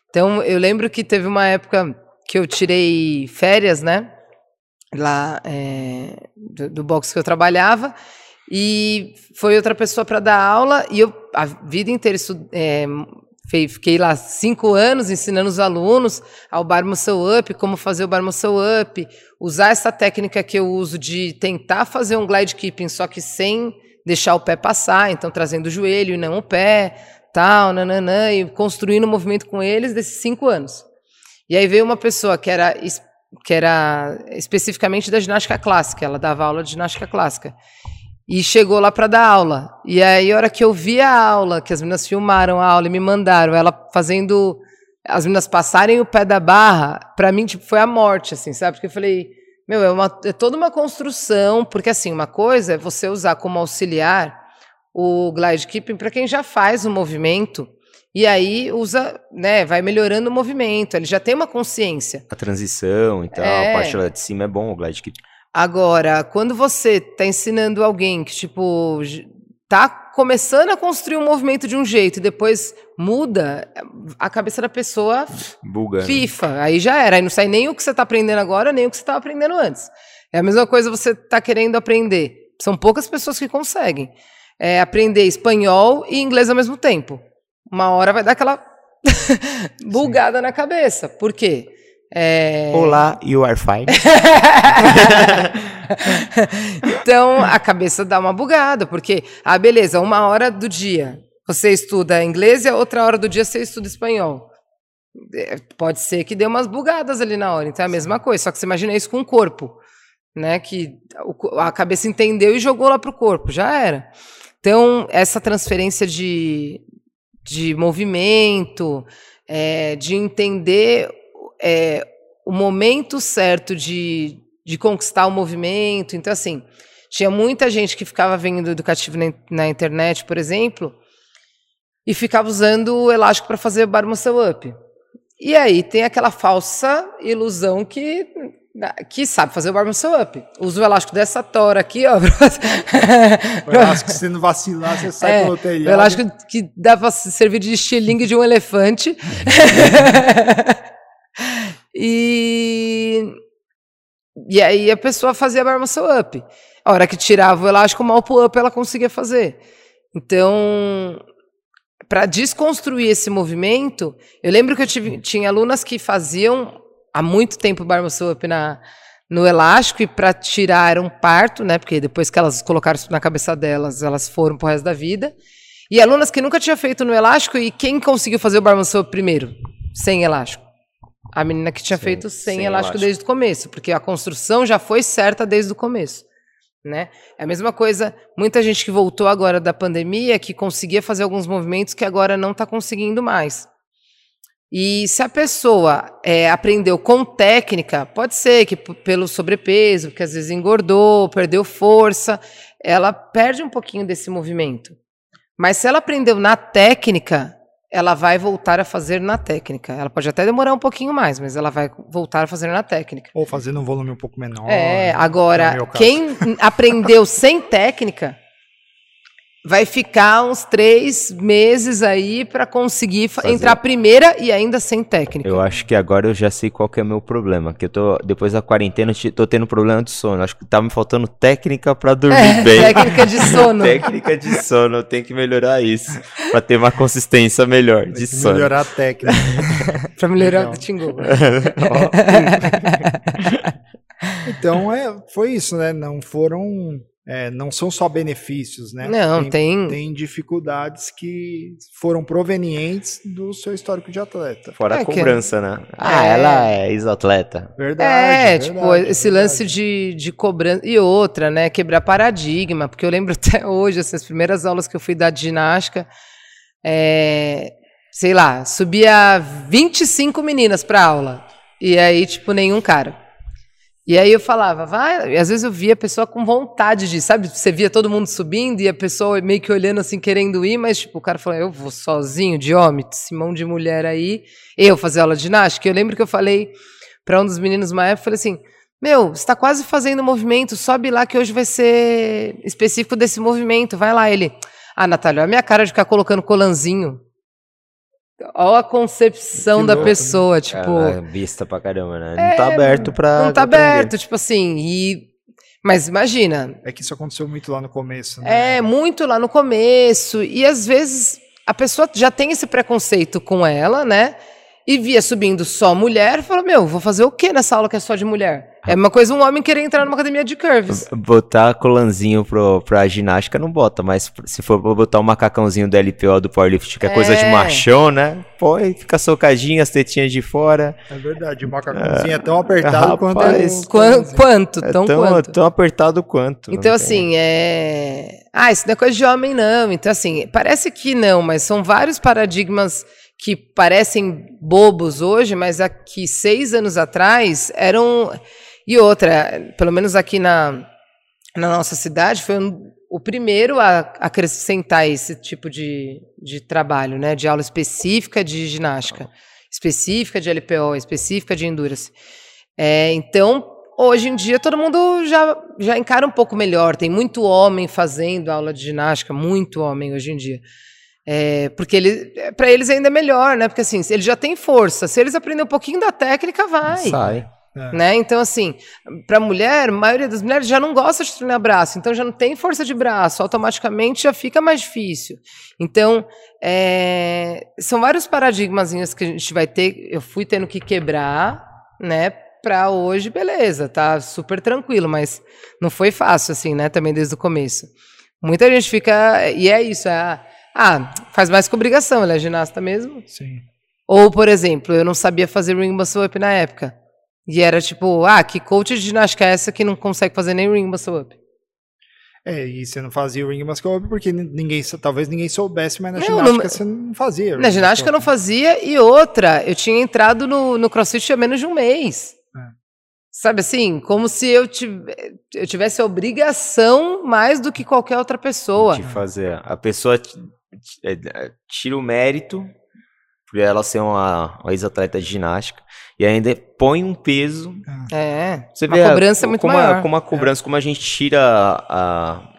Então eu lembro que teve uma época que eu tirei férias, né? Lá é, do, do box que eu trabalhava. E foi outra pessoa para dar aula, e eu a vida inteira estu, é, Fiquei lá cinco anos ensinando os alunos ao bar muscle up, como fazer o bar muscle up, usar essa técnica que eu uso de tentar fazer um glide keeping, só que sem deixar o pé passar, então trazendo o joelho e não o pé, tal, nananã, e construindo o um movimento com eles desses cinco anos. E aí veio uma pessoa que era, que era especificamente da ginástica clássica, ela dava aula de ginástica clássica e chegou lá para dar aula. E aí, a hora que eu vi a aula, que as meninas filmaram a aula e me mandaram, ela fazendo as meninas passarem o pé da barra, para mim tipo foi a morte, assim, sabe? Porque eu falei, meu, é, uma, é toda uma construção, porque assim, uma coisa é você usar como auxiliar o glide keeping para quem já faz o movimento e aí usa, né, vai melhorando o movimento, ele já tem uma consciência. A transição e tal, é. a parte lá de cima é bom o glide keeping. Agora, quando você está ensinando alguém que, tipo, tá começando a construir um movimento de um jeito e depois muda, a cabeça da pessoa Buga. Né? FIFA. Aí já era. Aí não sai nem o que você está aprendendo agora, nem o que você estava aprendendo antes. É a mesma coisa você está querendo aprender. São poucas pessoas que conseguem é, aprender espanhol e inglês ao mesmo tempo. Uma hora vai dar aquela bugada na cabeça. Por quê? É... Olá, you are fine. então a cabeça dá uma bugada, porque, ah, beleza, uma hora do dia você estuda inglês e a outra hora do dia você estuda espanhol. É, pode ser que dê umas bugadas ali na hora, então é a mesma coisa, só que você imagina isso com o corpo, né? Que a cabeça entendeu e jogou lá para o corpo, já era. Então, essa transferência de, de movimento, é, de entender é, o momento certo de, de conquistar o movimento. Então, assim, tinha muita gente que ficava vendo educativo na, na internet, por exemplo, e ficava usando o elástico para fazer bar muscle up. E aí tem aquela falsa ilusão que que sabe fazer o bar muscle up. Usa o elástico dessa tora aqui, ó. o elástico você não vacilar, você sai é, pelo telhado. O elástico que dá para servir de estilingue de um elefante. E, e aí a pessoa fazia bar muscle up. A hora que tirava o elástico, mal pull-up ela conseguia fazer. Então, para desconstruir esse movimento, eu lembro que eu tive, tinha alunas que faziam há muito tempo bar muscle up na, no elástico e para tirar era um parto, né? Porque depois que elas colocaram isso na cabeça delas, elas foram pro resto da vida. E alunas que nunca tinha feito no elástico e quem conseguiu fazer o bar muscle up primeiro, sem elástico? A menina que tinha Sim, feito sem, sem elástico, elástico desde o começo, porque a construção já foi certa desde o começo. Né? É a mesma coisa, muita gente que voltou agora da pandemia que conseguia fazer alguns movimentos que agora não está conseguindo mais. E se a pessoa é, aprendeu com técnica, pode ser que pelo sobrepeso, porque às vezes engordou, perdeu força, ela perde um pouquinho desse movimento. Mas se ela aprendeu na técnica, ela vai voltar a fazer na técnica. Ela pode até demorar um pouquinho mais, mas ela vai voltar a fazer na técnica. Ou fazer num volume um pouco menor. É, agora, quem aprendeu sem técnica vai ficar uns três meses aí para conseguir Fazer. entrar primeira e ainda sem técnica. Eu acho que agora eu já sei qual que é o meu problema, que eu tô depois da quarentena tô tendo problema de sono. Acho que tá me faltando técnica para dormir é, bem. Técnica de sono. técnica de sono, eu tenho que melhorar isso para ter uma consistência melhor de sono. Melhorar a técnica. para melhorar o tingo. então é, foi isso, né? Não foram é, não são só benefícios, né? Não, tem, tem, tem. dificuldades que foram provenientes do seu histórico de atleta. Fora é a cobrança, que... né? Ah, é... ela é ex-atleta. Verdade. É, verdade, tipo, esse verdade. lance de, de cobrança. E outra, né? Quebrar paradigma, porque eu lembro até hoje, assim, as primeiras aulas que eu fui dar de ginástica, é, sei lá, subia 25 meninas para aula. E aí, tipo, nenhum cara. E aí eu falava, vai, e às vezes eu via a pessoa com vontade de, sabe, você via todo mundo subindo e a pessoa meio que olhando assim, querendo ir, mas tipo, o cara falou, eu vou sozinho, de homem, Simão de mulher aí, eu fazer aula de ginástica. Eu lembro que eu falei para um dos meninos uma época, falei assim, meu, você está quase fazendo movimento, sobe lá que hoje vai ser específico desse movimento, vai lá. Ele, ah, Natália, a minha cara de ficar colocando colanzinho. Olha a concepção que da louco, pessoa, né? tipo. É vista pra caramba, né? É, não tá aberto pra. Não tá aberto, tipo assim. E... Mas imagina. É que isso aconteceu muito lá no começo, né? É, muito lá no começo. E às vezes a pessoa já tem esse preconceito com ela, né? E via subindo só mulher falou: Meu, vou fazer o que nessa aula que é só de mulher? É uma coisa um homem querer entrar numa academia de curves. Botar colanzinho pro, pra ginástica não bota, mas se for botar um macacãozinho do LPO do powerlift, que é, é. coisa de é. machão, né? Pô, fica socadinho, as tetinhas de fora. É verdade, o macacãozinho é, é tão apertado quanto, quanto, quanto, é tão, tão, quanto. Tão apertado quanto. Então, assim, é. Ah, isso não é coisa de homem, não. Então, assim, parece que não, mas são vários paradigmas que parecem bobos hoje, mas aqui seis anos atrás eram e outra, pelo menos aqui na, na nossa cidade, foi um, o primeiro a acrescentar esse tipo de, de trabalho, né? De aula específica de ginástica, específica de LPO, específica de endurance. É, então, hoje em dia, todo mundo já, já encara um pouco melhor. Tem muito homem fazendo aula de ginástica, muito homem hoje em dia. É, porque ele, para eles ainda é melhor, né? Porque assim, eles já têm força. Se eles aprenderem um pouquinho da técnica, vai. Sai. É. Né? Então, assim, para mulher, a maioria das mulheres já não gosta de treinar braço, então já não tem força de braço, automaticamente já fica mais difícil. Então, é, são vários paradigmas que a gente vai ter, eu fui tendo que quebrar, né? Para hoje, beleza, tá super tranquilo, mas não foi fácil, assim, né? Também desde o começo. Muita gente fica. E é isso, é. Ah, faz mais que obrigação, ele é ginasta mesmo? Sim. Ou, por exemplo, eu não sabia fazer ring muscle up na época. E era tipo, ah, que coach de ginástica é essa que não consegue fazer nem ring muscle up? É, e você não fazia o ring muscle up porque ninguém, talvez ninguém soubesse, mas na não, ginástica não, você não fazia. Na ginástica eu não fazia, e outra, eu tinha entrado no, no crossfit há menos de um mês. É. Sabe assim, como se eu, eu tivesse a obrigação mais do que qualquer outra pessoa. De fazer. A pessoa tira o mérito por ela ser uma, uma ex-atleta de ginástica e ainda põe um peso. É. Você vê a cobrança a, é muito como maior. A, como a cobrança, é. como a gente tira a, a,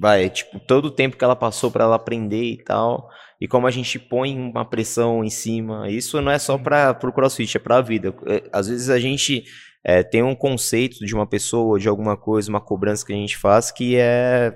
vai, tipo, todo o tempo que ela passou para ela aprender e tal, e como a gente põe uma pressão em cima. Isso não é só para o CrossFit, é para a vida. É, às vezes a gente é, tem um conceito de uma pessoa, de alguma coisa, uma cobrança que a gente faz que é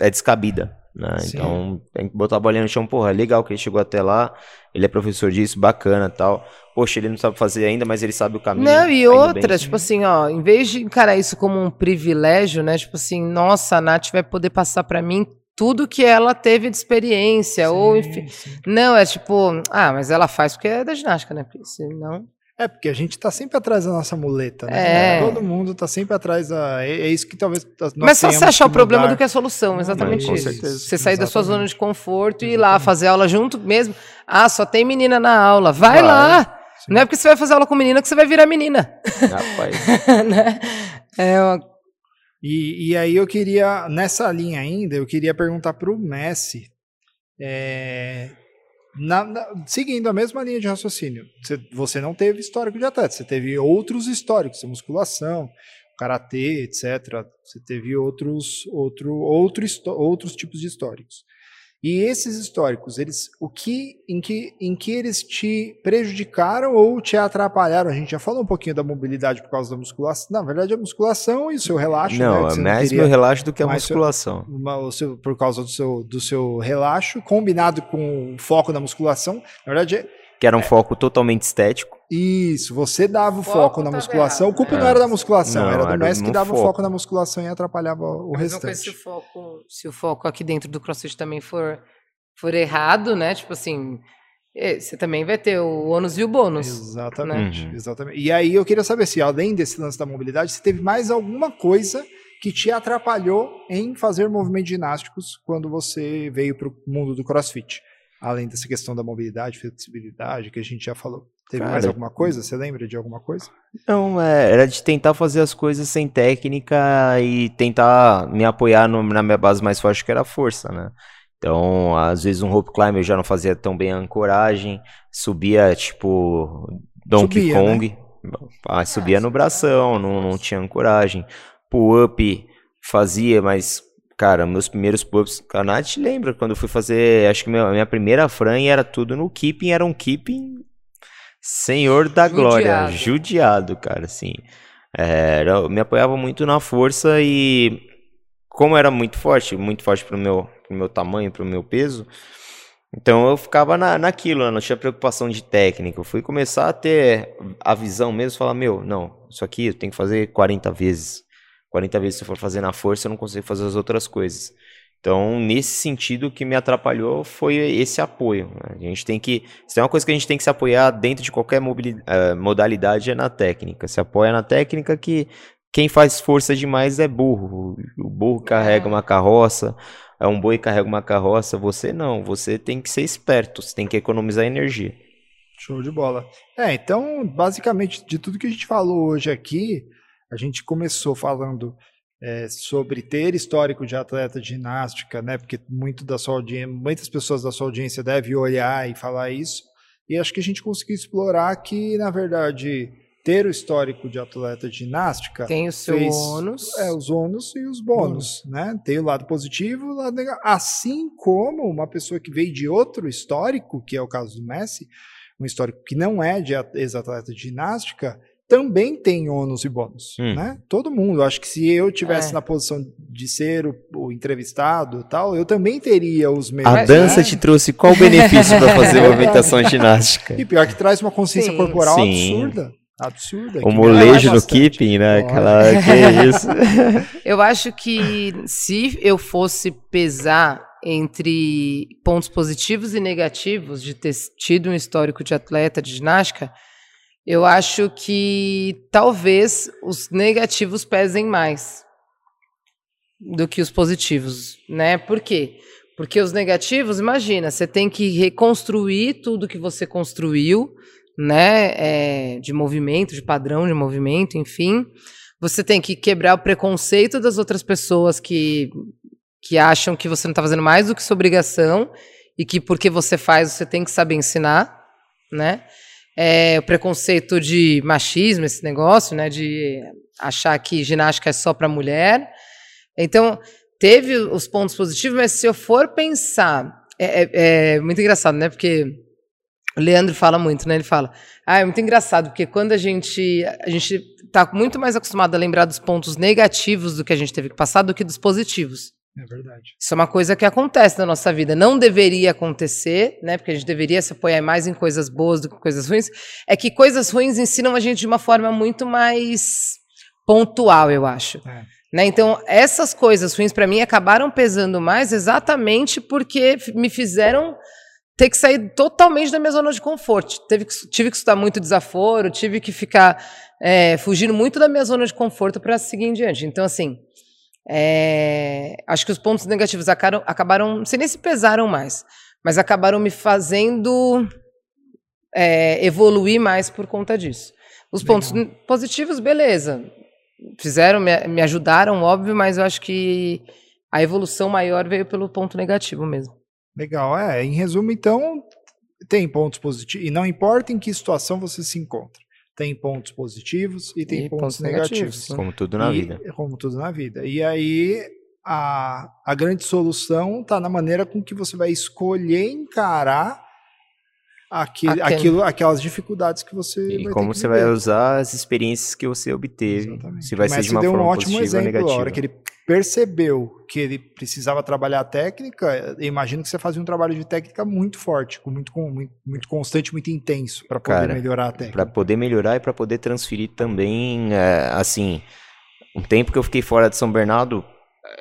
é descabida. Né? Então tem que botar a bolinha no chão, porra, é legal que ele chegou até lá, ele é professor disso, bacana tal. Poxa, ele não sabe fazer ainda, mas ele sabe o caminho. Não, e outra, tipo assim, ó, em vez de encarar isso como um privilégio, né? Tipo assim, nossa, a Nath vai poder passar para mim tudo que ela teve de experiência, sim, ou enfim. Sim. Não, é tipo, ah, mas ela faz porque é da ginástica, né? Senão. É, porque a gente tá sempre atrás da nossa muleta, né? É. Todo mundo tá sempre atrás da. É, é isso que talvez. Mas só você achar o problema do que a solução, exatamente Não, isso. Certeza. Você sair exatamente. da sua zona de conforto e ir lá fazer aula junto mesmo. Ah, só tem menina na aula. Vai, vai. lá! Sim. Não é porque você vai fazer aula com menina que você vai virar menina. Rapaz. né? É uma... e, e aí eu queria, nessa linha ainda, eu queria perguntar para o Messi. É, na, na, seguindo a mesma linha de raciocínio, você, você, não teve histórico de atleta, você teve outros históricos, musculação, karatê, etc. Você teve outros, outro, outro, outros tipos de históricos. E esses históricos, eles, o que, em que, em que eles te prejudicaram ou te atrapalharam? A gente já falou um pouquinho da mobilidade por causa da musculação. Na verdade, a musculação e o seu relaxo. Não, né, é mais meu relaxo do que a musculação. Seu, uma, seu, por causa do seu, do seu relaxo, combinado com o foco da musculação. Na verdade, que era um é. foco totalmente estético. Isso, você dava o foco, foco na musculação. o culpa é. não era da musculação, não, era do mestre que dava foco. o foco na musculação e atrapalhava o Mas restante. se o, foco, se o foco aqui dentro do CrossFit também for, for errado, né? Tipo assim, é, você também vai ter o ônus e o bônus. Exatamente, né? exatamente. E aí eu queria saber se, além desse lance da mobilidade, se teve mais alguma coisa que te atrapalhou em fazer movimentos ginásticos quando você veio para o mundo do CrossFit. Além dessa questão da mobilidade, flexibilidade, que a gente já falou. Teve Cara, mais alguma coisa? Você lembra de alguma coisa? Não, é, era de tentar fazer as coisas sem técnica e tentar me apoiar no, na minha base mais forte, que era a força, né? Então, às vezes um rope climb eu já não fazia tão bem a ancoragem, subia tipo Donkey subia, Kong, né? ah, subia no bração, não, não tinha ancoragem. Pull-up fazia, mas Cara, meus primeiros pull-ups, a Nath lembra quando eu fui fazer, acho que a minha primeira frame era tudo no keeping, era um keeping senhor da judiado. glória, judiado, cara, assim. É, eu me apoiava muito na força e como era muito forte, muito forte pro meu, pro meu tamanho, pro meu peso, então eu ficava na, naquilo, né? não tinha preocupação de técnica. Eu fui começar a ter a visão mesmo, falar, meu, não, isso aqui eu tenho que fazer 40 vezes. 40 vezes se for fazer na força, eu não consigo fazer as outras coisas. Então, nesse sentido, o que me atrapalhou foi esse apoio. A gente tem que. Se tem uma coisa que a gente tem que se apoiar dentro de qualquer uh, modalidade é na técnica. Se apoia na técnica que quem faz força demais é burro. O burro carrega é. uma carroça, é um boi carrega uma carroça. Você não. Você tem que ser esperto. Você tem que economizar energia. Show de bola. É, então, basicamente, de tudo que a gente falou hoje aqui, a gente começou falando é, sobre ter histórico de atleta de ginástica, né? Porque muito da sua muitas pessoas da sua audiência devem olhar e falar isso. E acho que a gente conseguiu explorar que, na verdade, ter o histórico de atleta de ginástica tem o seu fez, ônus, é os ônus e os bônus, né? Tem o lado positivo, o lado negativo. Assim como uma pessoa que veio de outro histórico, que é o caso do Messi, um histórico que não é de ex-atleta de ginástica, também tem ônus e bônus, hum. né? Todo mundo. Acho que se eu tivesse é. na posição de ser o, o entrevistado, tal, eu também teria os mesmos. A dança né? te trouxe qual benefício para fazer movimentação ginástica? E pior que traz uma consciência Sim. corporal Sim. absurda. Absurda. O molejo no keeping, né? Aquela, que é isso. eu acho que se eu fosse pesar entre pontos positivos e negativos de ter tido um histórico de atleta de ginástica, eu acho que talvez os negativos pesem mais do que os positivos, né? Por quê? Porque os negativos, imagina, você tem que reconstruir tudo que você construiu, né? É, de movimento, de padrão de movimento, enfim. Você tem que quebrar o preconceito das outras pessoas que, que acham que você não está fazendo mais do que sua obrigação e que porque você faz você tem que saber ensinar, né? É, o preconceito de machismo, esse negócio, né, de achar que ginástica é só para mulher. Então, teve os pontos positivos, mas se eu for pensar, é, é, é, muito engraçado, né, porque o Leandro fala muito, né, ele fala, ah, é muito engraçado, porque quando a gente, a gente está muito mais acostumado a lembrar dos pontos negativos do que a gente teve que passar do que dos positivos. É verdade. Isso é uma coisa que acontece na nossa vida. Não deveria acontecer, né? Porque a gente deveria se apoiar mais em coisas boas do que coisas ruins. É que coisas ruins ensinam a gente de uma forma muito mais pontual, eu acho. É. Né? Então, essas coisas ruins para mim acabaram pesando mais exatamente porque me fizeram ter que sair totalmente da minha zona de conforto. Teve que, tive que estudar muito desaforo, tive que ficar é, fugindo muito da minha zona de conforto para seguir em diante. Então, assim, é, acho que os pontos negativos acabaram, acabaram, não sei nem se pesaram mais, mas acabaram me fazendo é, evoluir mais por conta disso. Os Legal. pontos positivos, beleza, fizeram, me, me ajudaram, óbvio, mas eu acho que a evolução maior veio pelo ponto negativo mesmo. Legal, é. Em resumo, então, tem pontos positivos. E não importa em que situação você se encontra tem pontos positivos e tem e pontos, pontos negativos. negativos. Como tudo na e, vida. Como tudo na vida. E aí a, a grande solução está na maneira com que você vai escolher encarar aquele, aquilo, aquelas dificuldades que você e como você vai usar as experiências que você obteve. Exatamente. Se vai ser de uma deu forma um ótimo exemplo, negativa. A hora que ele percebeu que ele precisava trabalhar a técnica, imagino que você fazia um trabalho de técnica muito forte, muito, muito, muito constante, muito intenso para poder Cara, melhorar a técnica. Para poder melhorar e para poder transferir também, é, assim, um tempo que eu fiquei fora de São Bernardo,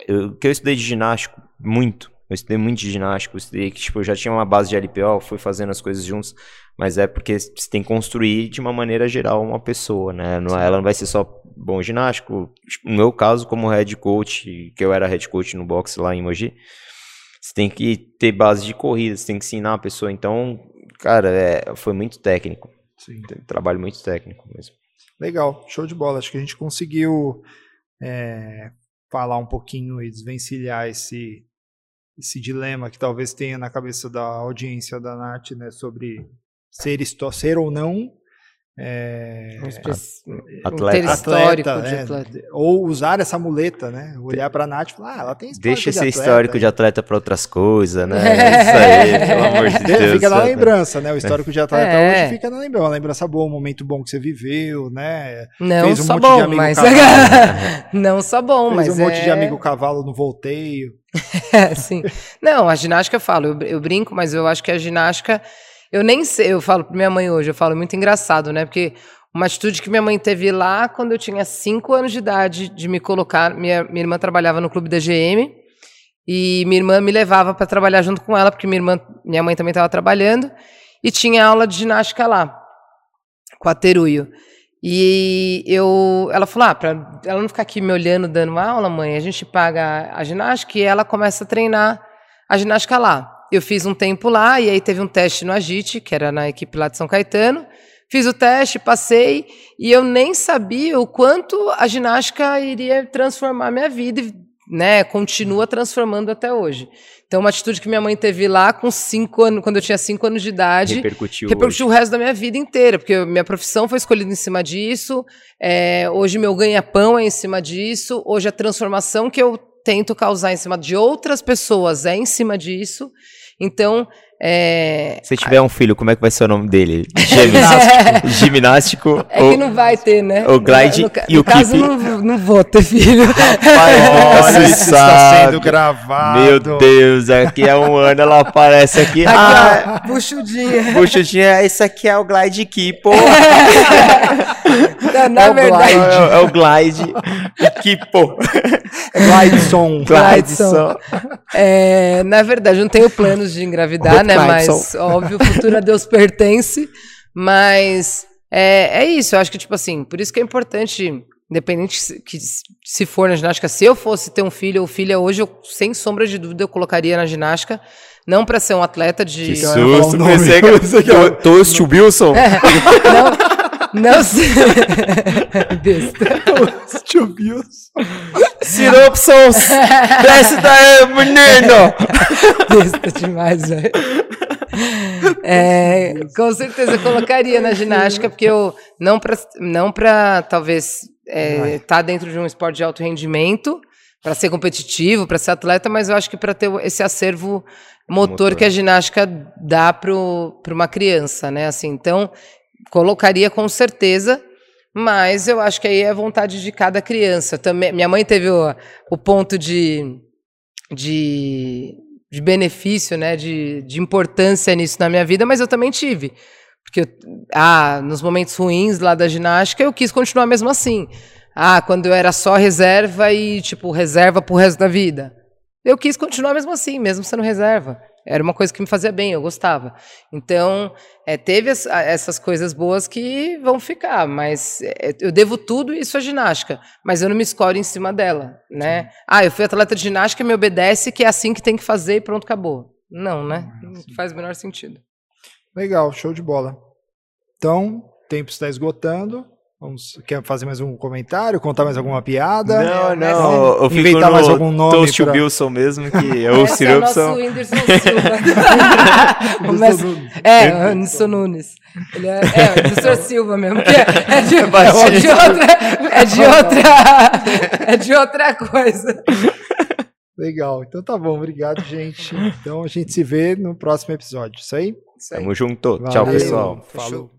eu, que eu estudei de ginástico muito, eu estudei muito de ginástica, eu estudei que tipo, eu já tinha uma base de LPO, fui fazendo as coisas juntos, mas é porque você tem que construir de uma maneira geral uma pessoa, né? Não, é, ela não vai ser só bom ginástico. No meu caso, como head coach, que eu era head coach no boxe lá em Mogi, você tem que ter base de corrida, você tem que ensinar a pessoa. Então, cara, é, foi muito técnico. Sim. Trabalho muito técnico mesmo. Legal, show de bola. Acho que a gente conseguiu é, falar um pouquinho e desvencilhar esse esse dilema que talvez tenha na cabeça da audiência da Nath, né, sobre ser, ser ou não é, atleta, histórico atleta, de atleta. Ou usar essa muleta, né? Olhar para a Nath e falar, ah, ela tem histórico Deixa esse histórico de atleta para outras coisas, né? É. Isso aí, pelo amor de Deus. Fica na lembrança, né? O histórico de atleta é. hoje fica na lembrança. Uma lembrança boa, um momento bom que você viveu, né? Não Fez um só monte bom, de amigo mas... Não só bom, Fez mas um monte de é amigo cavalo no volteio. Sim. Não, a ginástica eu falo, eu, eu brinco, mas eu acho que a ginástica eu nem sei, eu falo para minha mãe hoje, eu falo muito engraçado, né? Porque uma atitude que minha mãe teve lá quando eu tinha 5 anos de idade, de me colocar. Minha, minha irmã trabalhava no clube da GM e minha irmã me levava para trabalhar junto com ela, porque minha irmã, minha mãe também estava trabalhando e tinha aula de ginástica lá, com a Teruio. E eu, ela falou: ah, para ela não ficar aqui me olhando dando aula, mãe, a gente paga a ginástica e ela começa a treinar a ginástica lá eu fiz um tempo lá, e aí teve um teste no Agite, que era na equipe lá de São Caetano. Fiz o teste, passei, e eu nem sabia o quanto a ginástica iria transformar minha vida, e né, continua transformando até hoje. Então, uma atitude que minha mãe teve lá com cinco anos, quando eu tinha cinco anos de idade, repercutiu, repercutiu o resto da minha vida inteira, porque minha profissão foi escolhida em cima disso, é, hoje meu ganha-pão é em cima disso, hoje a transformação que eu tento causar em cima de outras pessoas é em cima disso. Então, É... Se tiver um filho, como é que vai ser o nome dele? Gimnástico. Gimnástico. É ou, que não vai ter, né? O glide no, no, e o caso, keep. não, não vou ter filho. Olha, Você isso está sendo gravado. Meu Deus, aqui é um ano, ela aparece aqui. ah, Aqui, ó, buchudinha. Buchudinha, esse aqui é o Glide Keepo. Não, na É o verdade, É, é o Glide Keepo. Glideson. Glideson. É, na verdade, eu não tenho planos de engravidar, né? Mas, óbvio, o futuro a Deus pertence. Mas é, é isso, eu acho que, tipo assim, por isso que é importante, independente se- que se for na ginástica, se eu fosse ter um filho ou filha hoje, eu, sem sombra de dúvida, eu colocaria na ginástica. Não para ser um atleta de. Que eu ia falar o susto, pensei que Toast Wilson. Não, não sei. Besta. Tio Wilson. Siropsons, desce daí, menino. Besta demais, velho. É, com certeza eu colocaria na ginástica, porque eu não para não pra, talvez estar dentro de um esporte de alto rendimento, para ser competitivo, para ser atleta, mas eu acho que para ter esse acervo motor, Motor. que a ginástica dá para uma criança, né? Assim, então colocaria com certeza. Mas eu acho que aí é vontade de cada criança. Também, minha mãe teve o, o ponto de, de, de benefício, né, de, de importância nisso na minha vida, mas eu também tive. Porque eu- ah, nos momentos ruins lá da ginástica, eu quis continuar mesmo assim. Ah, quando eu era só reserva e, tipo, reserva pro resto da vida. Eu quis continuar mesmo assim, mesmo sendo reserva. Era uma coisa que me fazia bem, eu gostava. Então, é, teve as- essas coisas boas que vão ficar, mas é, eu devo tudo isso à ginástica, mas eu não me escolho em cima dela, né? Ah, eu fui atleta de ginástica, me obedece que é assim que tem que fazer e pronto, acabou. Não, né? Não faz o menor sentido. Legal, show de bola. Então, o tempo está esgotando. Vamos, quer fazer mais um comentário? Contar mais alguma piada? Não, É, não. Eu fico Inventar no mais algum nome Toast pra- Wilson mesmo, que é o Esse é o nosso Silva. Mas- é, o Anderson Nunes. Ele é, é o Anderson Silva mesmo, que é, é de, é de outra, é de outra, é de outra coisa. Legal. Então tá bom, obrigado, gente. Então a gente se vê no próximo episódio. Isso aí? Isso aí. Tamo junto. Tchau, Valeu. pessoal. Falou.